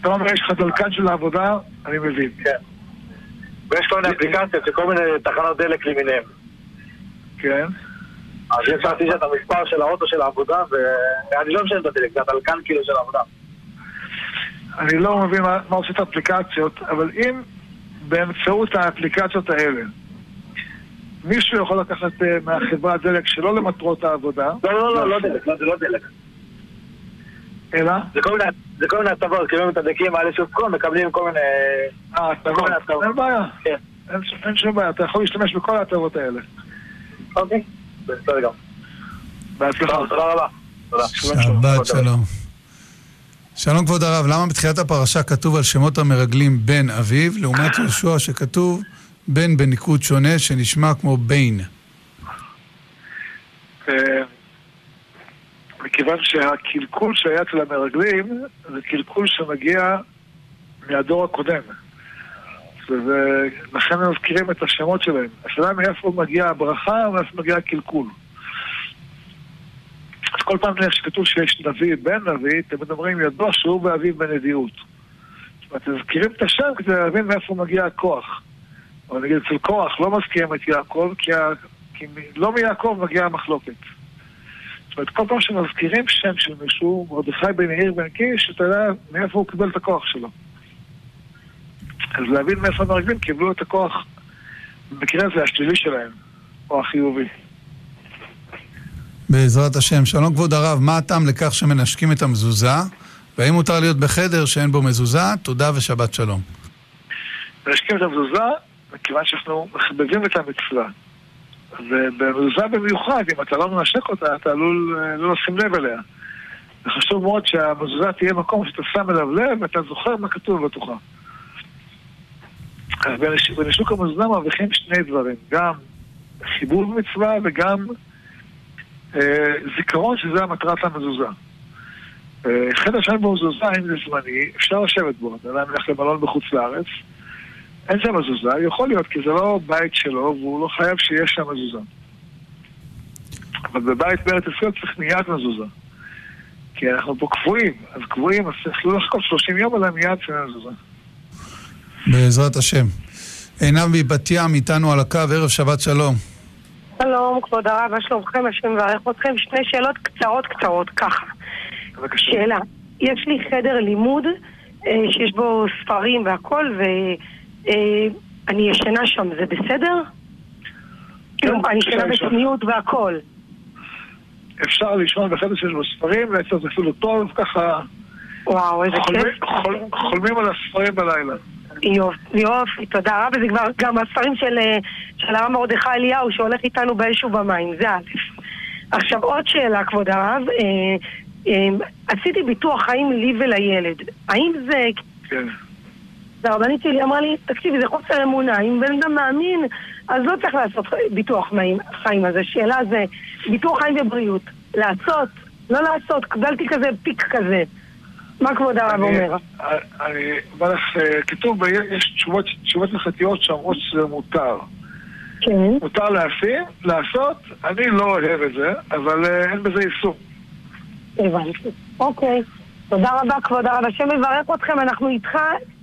אתה אומר, יש לך דלקן של העבודה, אני מבין. כן. ויש כל מיני אפליקציות של כל מיני תחנות דלק למיניהן. כן. אז יש להציג את המספר של האוטו של העבודה, ואני לא משנה את הדלק, זה הדלקן כאילו של העבודה. אני לא מבין מה עושה את האפליקציות, אבל אם באמצעות האפליקציות האלה. מישהו יכול לקחת אה, מהחברת דלק שלא למטרות העבודה. לא, לא, לא, לא דלק, לא, זה לא דלק. אלא? זה כל מיני- הטבות, כאילו מתדלקים על איזשהו קול, מקבלים כל מיני... אה, הטבות. אין בעיה. כן. אין שום בעיה, אתה יכול להשתמש בכל ההטבות האלה. אוקיי. בסדר גם. בהצלחה. תודה רבה. שבת שלום. שלום כבוד הרב, למה בתחילת הפרשה כתוב על שמות המרגלים בן אביו, לעומת יהושע שכתוב בן בניקוד שונה שנשמע כמו בין? אה, מכיוון שהקלקול שהיה אצל המרגלים זה קלקול שמגיע מהדור הקודם. ולכן הם מזכירים את השמות שלהם. השאלה מאיפה מגיעה הברכה ומאיפה מגיע הקלקול. כל פעם שכתוב שיש נביא בן נביא, תמיד אומרים ידוע שהוא ואביו בנדיעות. זאת אומרת, מזכירים את השם כדי להבין מאיפה מגיע הכוח. אבל נגיד אצל קורח לא מזכירים את יעקב, כי, ה... כי מ- לא מיעקב מגיעה המחלוקת. זאת אומרת, כל פעם שמזכירים שם של מישהו, מרדכי בן יאיר בן קיש, אתה יודע מאיפה הוא קיבל את הכוח שלו. אז להבין מאיפה המרגלים קיבלו את הכוח, במקרה הזה השלילי שלהם, או החיובי. בעזרת השם. שלום כבוד הרב, מה הטעם לכך שמנשקים את המזוזה? והאם מותר להיות בחדר שאין בו מזוזה? תודה ושבת שלום. מנשקים את המזוזה, מכיוון שאנחנו מחבבים את המצווה. ובמזוזה במיוחד, אם אתה לא מנשק אותה, אתה עלול אה, לא לשים לב אליה. זה חשוב מאוד שהמזוזה תהיה מקום שאתה שם אליו לב ואתה זוכר מה כתוב בתוכה. אז בנש- בנישוק המזוזה מרוויחים שני דברים, גם חיבור במצווה וגם זיכרון שזה המטרת המזוזה. אה, חדר שאין בו מזוזה, אם זה זמני, אפשר לשבת בו. אדם ילך למלון בחוץ לארץ, אין שם מזוזה, יכול להיות, כי זה לא בית שלו, והוא לא חייב שיש שם מזוזה. אבל בבית בארץ ישראל צריך מיד מזוזה. כי אנחנו פה קבועים, אז קבועים, אז לא לחכות 30 יום, אלא מיד צריך מזוזה. בעזרת השם. עינב מבת ים איתנו על הקו, ערב שבת שלום. שלום, כבוד הרב, מה שלומכם? השם מברך אתכם. שתי שאלות קצרות קצרות, ככה. בבקשה. שאלה, יש לי חדר לימוד אה, שיש בו ספרים והכל, ואני ישנה שם, זה בסדר? כאילו, אני ישנה. בצניעות והכל. אפשר לישון בחדר שיש בו ספרים, לעשות אפילו טוב, ככה וואו, איזה כיף. חול- חולמים על הספרים בלילה. יופי, יופי, תודה רבה. זה כבר גם הספרים של, אה, של הרב מרדכי אליהו שהולך איתנו באש ובמים, זה א'. עכשיו עוד שאלה, כבוד הרב. אה, אה, עשיתי ביטוח חיים לי ולילד. האם זה... כן. והרבנית שלי אמרה לי, תקשיבי, זה חוסר אמונה. אם בן אדם מאמין, אז לא צריך לעשות ביטוח חיים, חיים הזה. שאלה זה, ביטוח חיים ובריאות. לעשות, לא לעשות, קיבלתי כזה פיק כזה. מה כבוד הרב אומר? אני אומר לך, אה, כתוב, יש תשובות תשובות הלכתיות שאומרות שזה מותר. כן. מותר להפעיל, לעשות, אני לא אוהב את זה, אבל אה, אין בזה איסור. הבנתי. אוקיי. תודה רבה, כבוד הרב. השם יברך אתכם, אנחנו איתך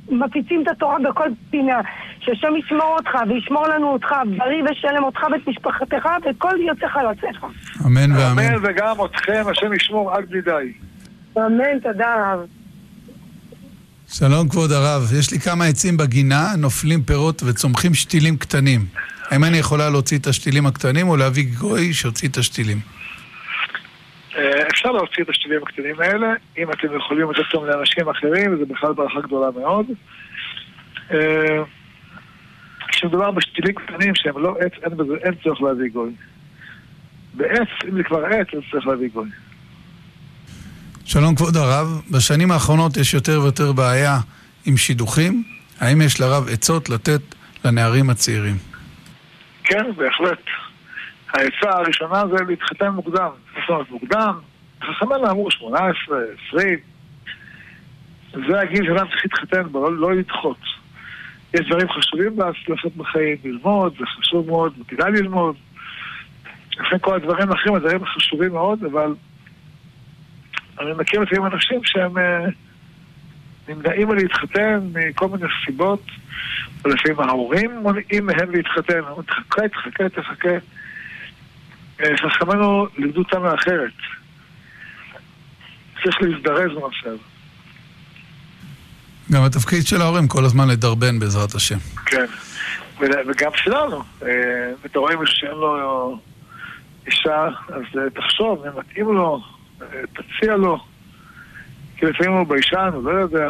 מפיצים את התורה בכל פינה. שהשם ישמור אותך וישמור לנו אותך, בריא ושלם אותך ואת משפחתך וכל יוצאך יוצאך. אמן ואמן. אמן וגם אתכם, השם ישמור עד בלי די. אמן, תודה רב. שלום כבוד הרב, יש לי כמה עצים בגינה, נופלים פירות וצומחים שתילים קטנים. האם אני יכולה להוציא את השתילים הקטנים או להביא גוי שיוציא את השתילים? אה, אפשר להוציא את השתילים הקטנים האלה, אם אתם יכולים לתת אותם לאנשים אחרים, זה בכלל ברכה גדולה מאוד. אה, כשמדובר בשתילים קטנים שהם לא עץ, אין, בזה, אין צורך להביא גוי. בעץ, אם זה כבר עץ, אז צריך להביא גוי. שלום כבוד הרב, בשנים האחרונות יש יותר ויותר בעיה עם שידוכים. האם יש לרב עצות לתת לנערים הצעירים? כן, בהחלט. העצה הראשונה זה להתחתן מוקדם. זאת אומרת, מוקדם, חכמינו אמרו 18, 20. זה הגיל שאדם צריך להתחתן בו, לא, לא לדחות. יש דברים חשובים לעשות בחיים, ללמוד, זה חשוב מאוד, כדאי ללמוד. לפני כל הדברים האחרים, הדברים חשובים מאוד, אבל אני מכיר לפעמים אנשים שהם אה, נמנעים מלהתחתן מכל מיני סיבות, ולפעמים ההורים מונעים מהם להתחתן, אומרים, תחכה, תחכה, תחכה. אה, חכמינו לימדו אותנו אחרת. צריך להזדרז הזה. גם התפקיד של ההורים כל הזמן לדרבן בעזרת השם. כן. וגם שלנו. ואתה רואה מישהו שאין לו אישה, אז תחשוב, אם מתאים לו, תציע לו. כי לפעמים הוא ביישן, הוא לא יודע.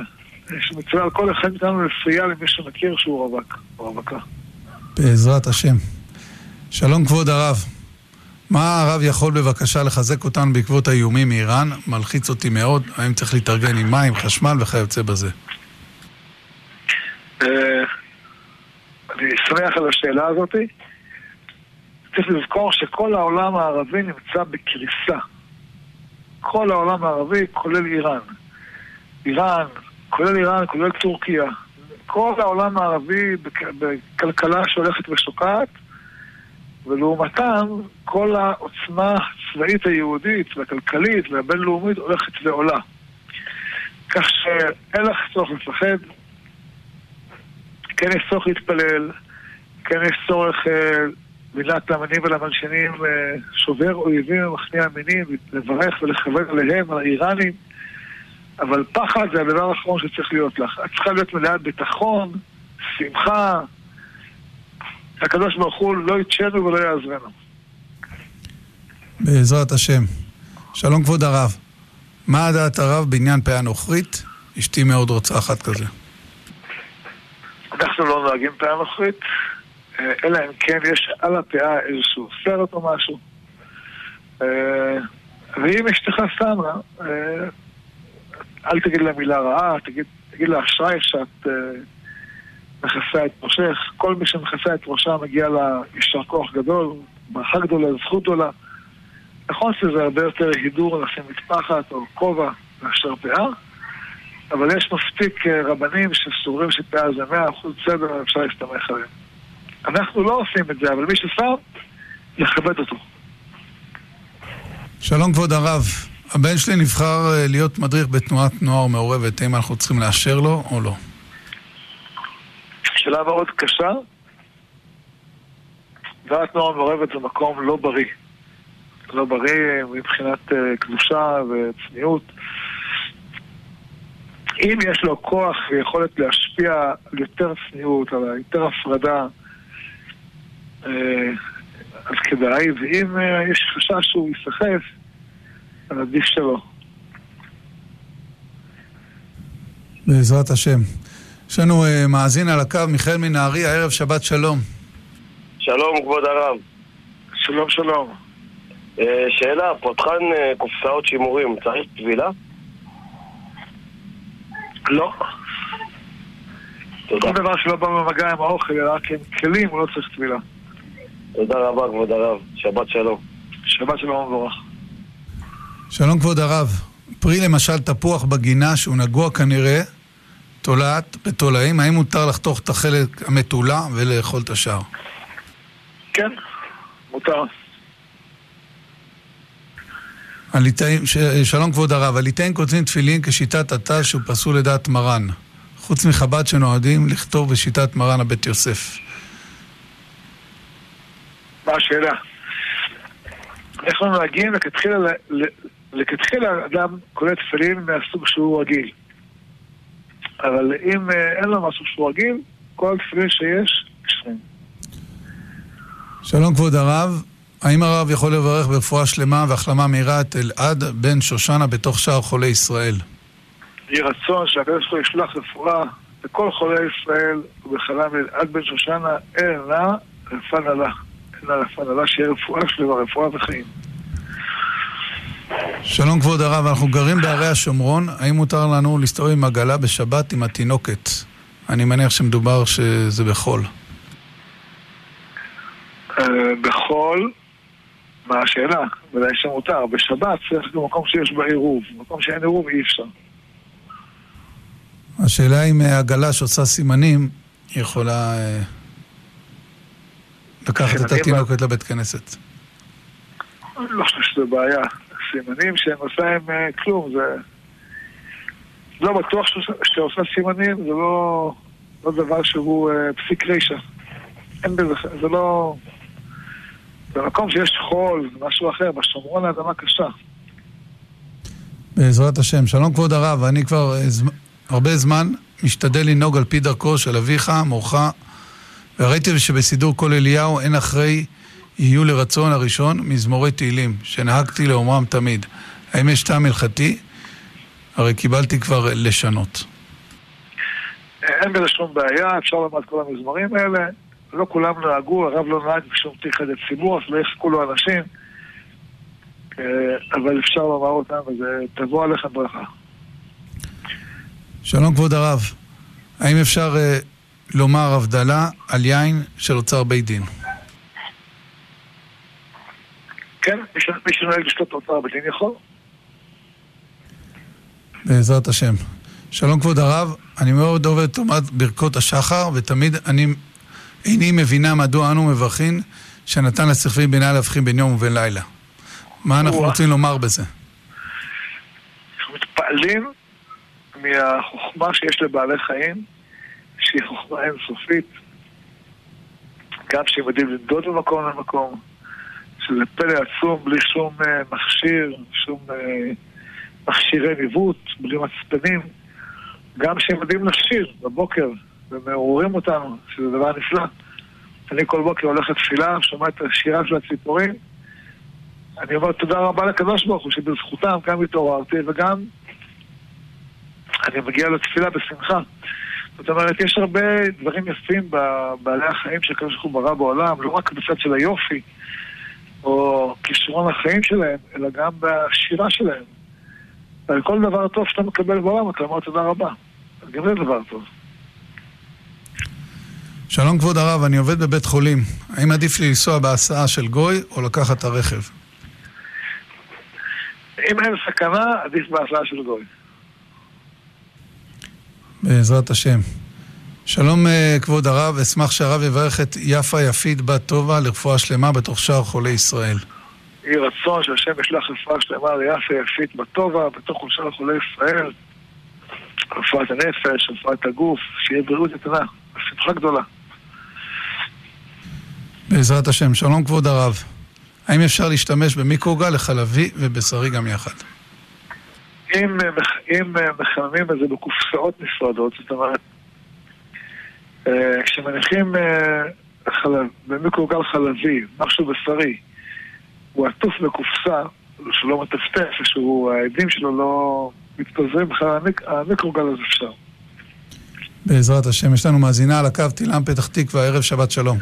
יש מצווה על כל אחד מאיתנו לסייע למי שמכיר שהוא רווק או רווקה. בעזרת השם. שלום כבוד הרב. מה הרב יכול בבקשה לחזק אותנו בעקבות האיומים מאיראן? מלחיץ אותי מאוד. האם צריך להתארגן עם מים, חשמל וכיוצא בזה? אני שמח על השאלה הזאת. צריך לזכור שכל העולם הערבי נמצא בקריסה. כל העולם הערבי, כולל איראן. איראן, כולל איראן, כולל טורקיה. כל העולם הערבי בכלכלה שהולכת ושוקעת, ולעומתם כל העוצמה הצבאית היהודית והכלכלית והבינלאומית הולכת ועולה. כך שאין לך צורך לפחד, כן יש צורך להתפלל, כן יש צורך מילת למנים ולמלשינים שובר אויבים ומכניע מינים, לברך ולכוון עליהם, על האיראנים. אבל פחד זה הדבר האחרון שצריך להיות לך. את צריכה להיות מלאה ביטחון, שמחה. הקדוש ברוך הוא לא יתשנו ולא יעזרנו. בעזרת השם. שלום כבוד הרב. מה דעת הרב בעניין פאה נוכרית? אשתי מאוד רוצה אחת כזה. אנחנו לא נוהגים פאה נוכרית, אלא אם כן יש על הפאה איזשהו סרט או משהו. ואם אשתך שמה, אל תגיד לה מילה רעה, תגיד, תגיד לה אשראי שאת מכסה את ראשך. כל מי שמכסה את ראשה מגיע לה יישר כוח גדול, ברכה גדולה, זכות גדולה. נכון שזה הרבה יותר הידור לשים מטפחת או כובע מאשר פאה, אבל יש מספיק רבנים שסוברים שפאה זה מאה אחוז סדר, אפשר להסתמך עליהם. אנחנו לא עושים את זה, אבל מי ששם, יכבד אותו. שלום כבוד הרב. הבן שלי נבחר להיות מדריך בתנועת נוער מעורבת, האם אנחנו צריכים לאשר לו או לא? שאלה מאוד קשה. תנועת נוער מעורבת זה מקום לא בריא. לא בריא מבחינת uh, קדושה וצניעות. אם יש לו כוח ויכולת להשפיע על יותר צניעות, על יותר הפרדה, אז כדאי, ואם uh, יש חשש שהוא ייסחף, עדיף שלא. בעזרת השם. יש לנו uh, מאזין על הקו, מיכאל מנהריה, ערב שבת שלום. שלום, כבוד הרב. שלום, שלום. Uh, שאלה, פותחן uh, קופסאות שימורים, צריך טבילה? לא. תודה. כל דבר שלא בא במגע עם האוכל, אלא רק עם כלים, הוא לא צריך טבילה. תודה רבה, כבוד הרב. שבת שלום. שבת שלום ומבורך. שלום כבוד הרב. פרי למשל תפוח בגינה שהוא נגוע כנראה, תולעת בתולעים, האם מותר לחתוך את החלק המתולה ולאכול את השאר? כן, מותר. הליטאים, ש... שלום כבוד הרב, הליטאים כותבים תפילין כשיטת התא שהוא פסול לדעת מרן, חוץ מחב"ד שנועדים לכתוב בשיטת מרן הבית יוסף. מה השאלה? אנחנו נוהגים לכתחילה, אדם קונה תפילין מהסוג שהוא רגיל. אבל אם אין לו משהו שהוא רגיל, כל התפילין שיש, כשרים. שלום כבוד הרב, האם הרב יכול לברך ברפואה שלמה והחלמה מהירה את אלעד בן שושנה בתוך שאר חולי ישראל? יהי רצון שהקדוש ברוך הוא ישלח רפואה לכל חולי ישראל ובחלם אלעד בן שושנה נלה. אין לה רפואה נלה שיהיה רפואה שלמה, רפואה וחיים. שלום כבוד הרב, אנחנו גרים בערי השומרון, האם מותר לנו להסתובב עם עגלה בשבת עם התינוקת? אני מניח שמדובר שזה בחול. בחול, מה השאלה? ודאי שמותר. בשבת צריך גם מקום שיש בה עירוב. מקום שאין עירוב אי אפשר. השאלה אם עגלה שעושה סימנים, יכולה אה, לקחת את התינוקת לבית כנסת. אני לא חושב שזה בעיה. סימנים שהם עושה עם uh, כלום, זה... לא בטוח שעושה סימנים, זה לא, לא דבר שהוא uh, פסיק רישה. אין בזה, זה לא... במקום שיש חול, משהו אחר, בשומרון האדמה קשה. בעזרת השם. שלום כבוד הרב, אני כבר ז... הרבה זמן משתדל לנהוג על פי דרכו של אביך, מורך, וראיתי שבסידור כל אליהו אין אחרי יהיו לרצון הראשון מזמורי תהילים, שנהגתי לאומרם תמיד. האם יש טעם הלכתי? הרי קיבלתי כבר לשנות. אין בזה שום בעיה, אפשר לומר את כל המזמורים האלה. לא כולם נהגו, הרב לא נהג בשום תיכד ציבור, אז לא יחכו לו אנשים. אה, אבל אפשר לומר אותם, וזה תבוא עליכם ברכה. שלום כבוד הרב, האם אפשר uh, לומר הבדלה על יין של אוצר בית דין? כן, מי שנוהג לשתות אוצר בית דין יכול. בעזרת השם. שלום כבוד הרב, אני מאוד אוהב את תומת ברכות השחר, ותמיד אני איני מבינה מדוע אנו מברכים שנתן לשכבי בינה להבחין בין יום ובין לילה. מה אנחנו רוצים לומר בזה? אנחנו מתפעלים מהחוכמה שיש לבעלי חיים, שהיא חוכמה אינסופית, גם שהם יודעים לנדוד ממקום למקום, שזה פלא עצום בלי שום uh, מכשיר, שום uh, מכשירי ניווט, בלי מצפנים, גם שהם יודעים לשיר בבוקר ומעוררים אותנו, שזה דבר נפלא. אני כל בוקר הולך לתפילה, שומע את השירה של הציפורים, אני אומר תודה רבה לקדוש ברוך הוא שבזכותם גם התעוררתי וגם אני מגיע לתפילה בשמחה. זאת אומרת, יש הרבה דברים יפים בבעלי החיים שהקדוש ברוך הוא ברא בעולם, לא רק בצד של היופי או כישרון החיים שלהם, אלא גם בשירה שלהם. ועל כל דבר טוב שאתה מקבל בעולם, אתה אומר תודה רבה. גם זה דבר טוב. שלום כבוד הרב, אני עובד בבית חולים. האם עדיף לי לנסוע בהסעה של גוי או לקחת את הרכב? אם אין סכנה, עדיף בהסעה של גוי. בעזרת השם. שלום אה, כבוד הרב, אשמח שהרב יברך את יפה יפית בת טובה לרפואה שלמה בתוך שאר חולי ישראל. יהי רצון שהשם ישלח רפואה שלמה ליפה יפית בת טובה בתוך שאר חולי ישראל. רפואת הנפש, רפואת הגוף, שיהיה בריאות איתנה, בשמחה גדולה. בעזרת השם. שלום כבוד הרב. האם אפשר להשתמש במיקרוגל לחלבי ובשרי גם יחד? אם, אם מחממים את זה בקופסאות נפרדות, זאת אומרת, אה, כשמניחים אה, חלב, במיקרוגל חלבי, משהו בשרי, הוא עטוף בקופסה, שלא מטפטף, שהוא, העדים שלו לא מתפזרים בכלל, המיקרוגל הזה אפשר. בעזרת השם, יש לנו מאזינה על הקו, תילם פתח תקווה, ערב שבת שלום.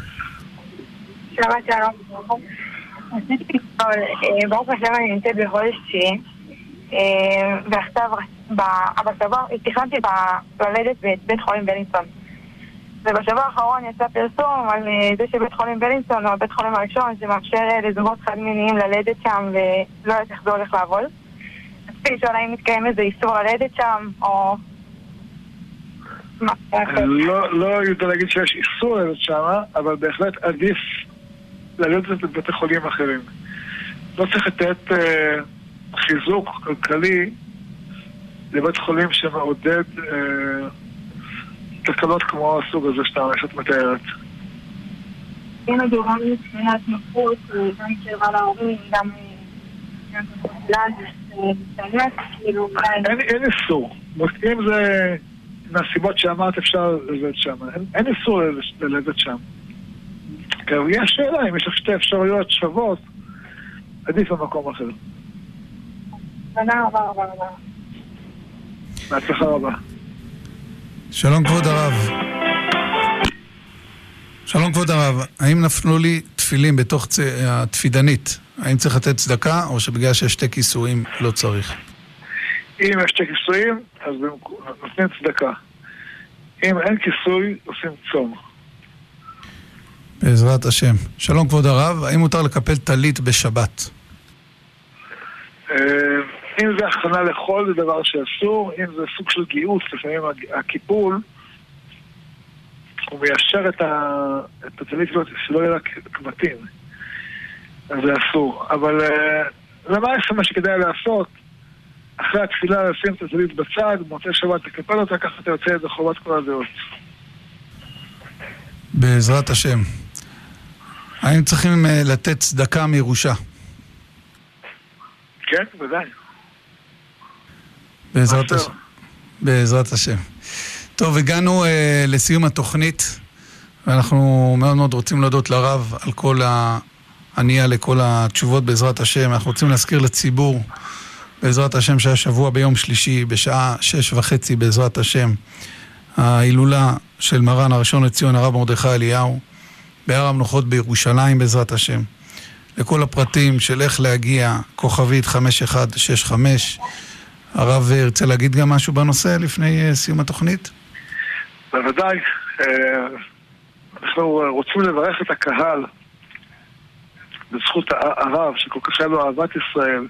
שבת שלום. רציתי לשאול, אה, ברוך השם אני נמצאת בחודש תשיעי, אה, ועכשיו, בשבוע, תכננתי ללדת בבית חולים בלינסון. ובשבוע האחרון יצא פרסום על אה, זה שבית חולים בלינסון הוא הבית חולים הראשון שמאפשר לזוגות חד מיניים ללדת שם ולא יודעת איך זה הולך לעבוד. רציתי לשאול האם מתקיים איזה איסור ללדת שם, או... לא, לא יודע להגיד שיש איסור ללדת שם, אבל בהחלט עדיף ללדת בבתי חולים אחרים. לא צריך לתת אה, חיזוק כלכלי לבית חולים שמעודד אה, תקלות כמו הסוג הזה שאתה שאת מתארת. אם מדובר מבחינת נוחות, גם קרבה להורים, גם... אין איסור. אם זה מהסיבות שאמרת אפשר ללדת שם. אין איסור ללדת שם. כן, יש שאלה, אם יש לך שתי אפשרויות שוות, עדיף במקום אחר. תודה רבה רבה רבה. בהצלחה רבה. שלום כבוד הרב. שלום כבוד הרב, האם נפלו לי תפילים בתוך צ... התפידנית? האם צריך לתת צדקה, או שבגלל שיש שתי כיסויים לא צריך? אם יש שתי כיסויים, אז נותנים צדקה. אם אין כיסוי, עושים צום. בעזרת השם. שלום כבוד הרב, האם מותר לקפל טלית בשבת? אם זה הכנה לחול זה דבר שאסור, אם זה סוג של גיוס, לפעמים הקיפול הוא מיישר את הטלית שלא יהיה לה קמטים, אז זה אסור. אבל אה, למעשה מה שכדאי לעשות, אחרי התפילה לשים את הטלית בצד, מוצא שבת לקפל אותה, ככה אתה יוצא ידי חובת כל הדעות. בעזרת השם. האם צריכים אה, לתת צדקה מירושה? כן, ודאי. בעזרת השם. בעזרת השם. טוב, הגענו uh, לסיום התוכנית, ואנחנו מאוד מאוד רוצים להודות לרב על כל הענייה לכל התשובות בעזרת השם. אנחנו רוצים להזכיר לציבור, בעזרת השם, שהיה שבוע ביום שלישי, בשעה שש וחצי בעזרת השם, ההילולה של מרן הראשון לציון, הרב מרדכי אליהו, בהר המנוחות בירושלים בעזרת השם. לכל הפרטים של איך להגיע, כוכבית 5165. הרב ירצה להגיד גם משהו בנושא לפני סיום התוכנית? בוודאי. אנחנו רוצים לברך את הקהל בזכות הרב, שכל כך היה לו אהבת ישראל,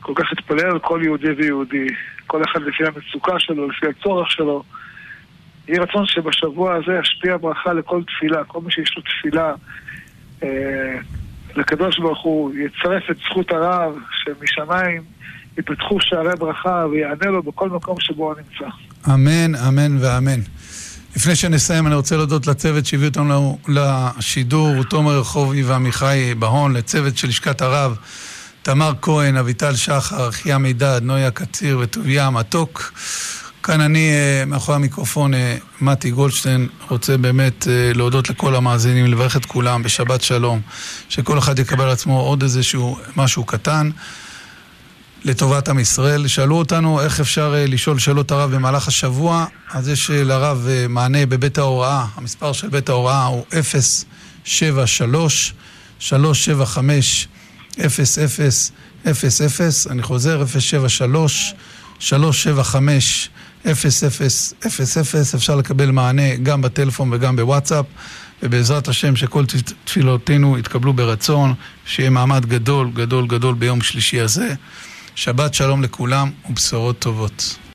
כל כך התפלל על כל יהודי ויהודי, כל אחד לפי המצוקה שלו, לפי הצורך שלו. יהי רצון שבשבוע הזה ישפיע ברכה לכל תפילה, כל מי שיש לו תפילה אה, לקדוש ברוך הוא, יצרף את זכות הרב, שמשמיים יפתחו שערי ברכה ויענה לו בכל מקום שבו הוא נמצא. אמן, אמן ואמן. לפני שנסיים, אני רוצה להודות לצוות שהביא אותנו לשידור, תומר רחובי ועמיחי בהון, לצוות של לשכת הרב, תמר כהן, אביטל שחר, אחיה מידד, נויה קציר וטוביה מתוק. כאן אני, אה, מאחורי המיקרופון, אה, מתי גולדשטיין, רוצה באמת אה, להודות לכל המאזינים, לברך את כולם בשבת שלום, שכל אחד יקבל על עצמו עוד איזשהו משהו קטן. לטובת עם ישראל. שאלו אותנו איך אפשר לשאול שאלות הרב במהלך השבוע, אז יש לרב מענה בבית ההוראה, המספר של בית ההוראה הוא 073 375 0000, אני חוזר, 073 375 0000, אפשר לקבל מענה גם בטלפון וגם בוואטסאפ, ובעזרת השם שכל תפילותינו יתקבלו ברצון, שיהיה מעמד גדול, גדול, גדול ביום שלישי הזה. שבת שלום לכולם ובשורות טובות.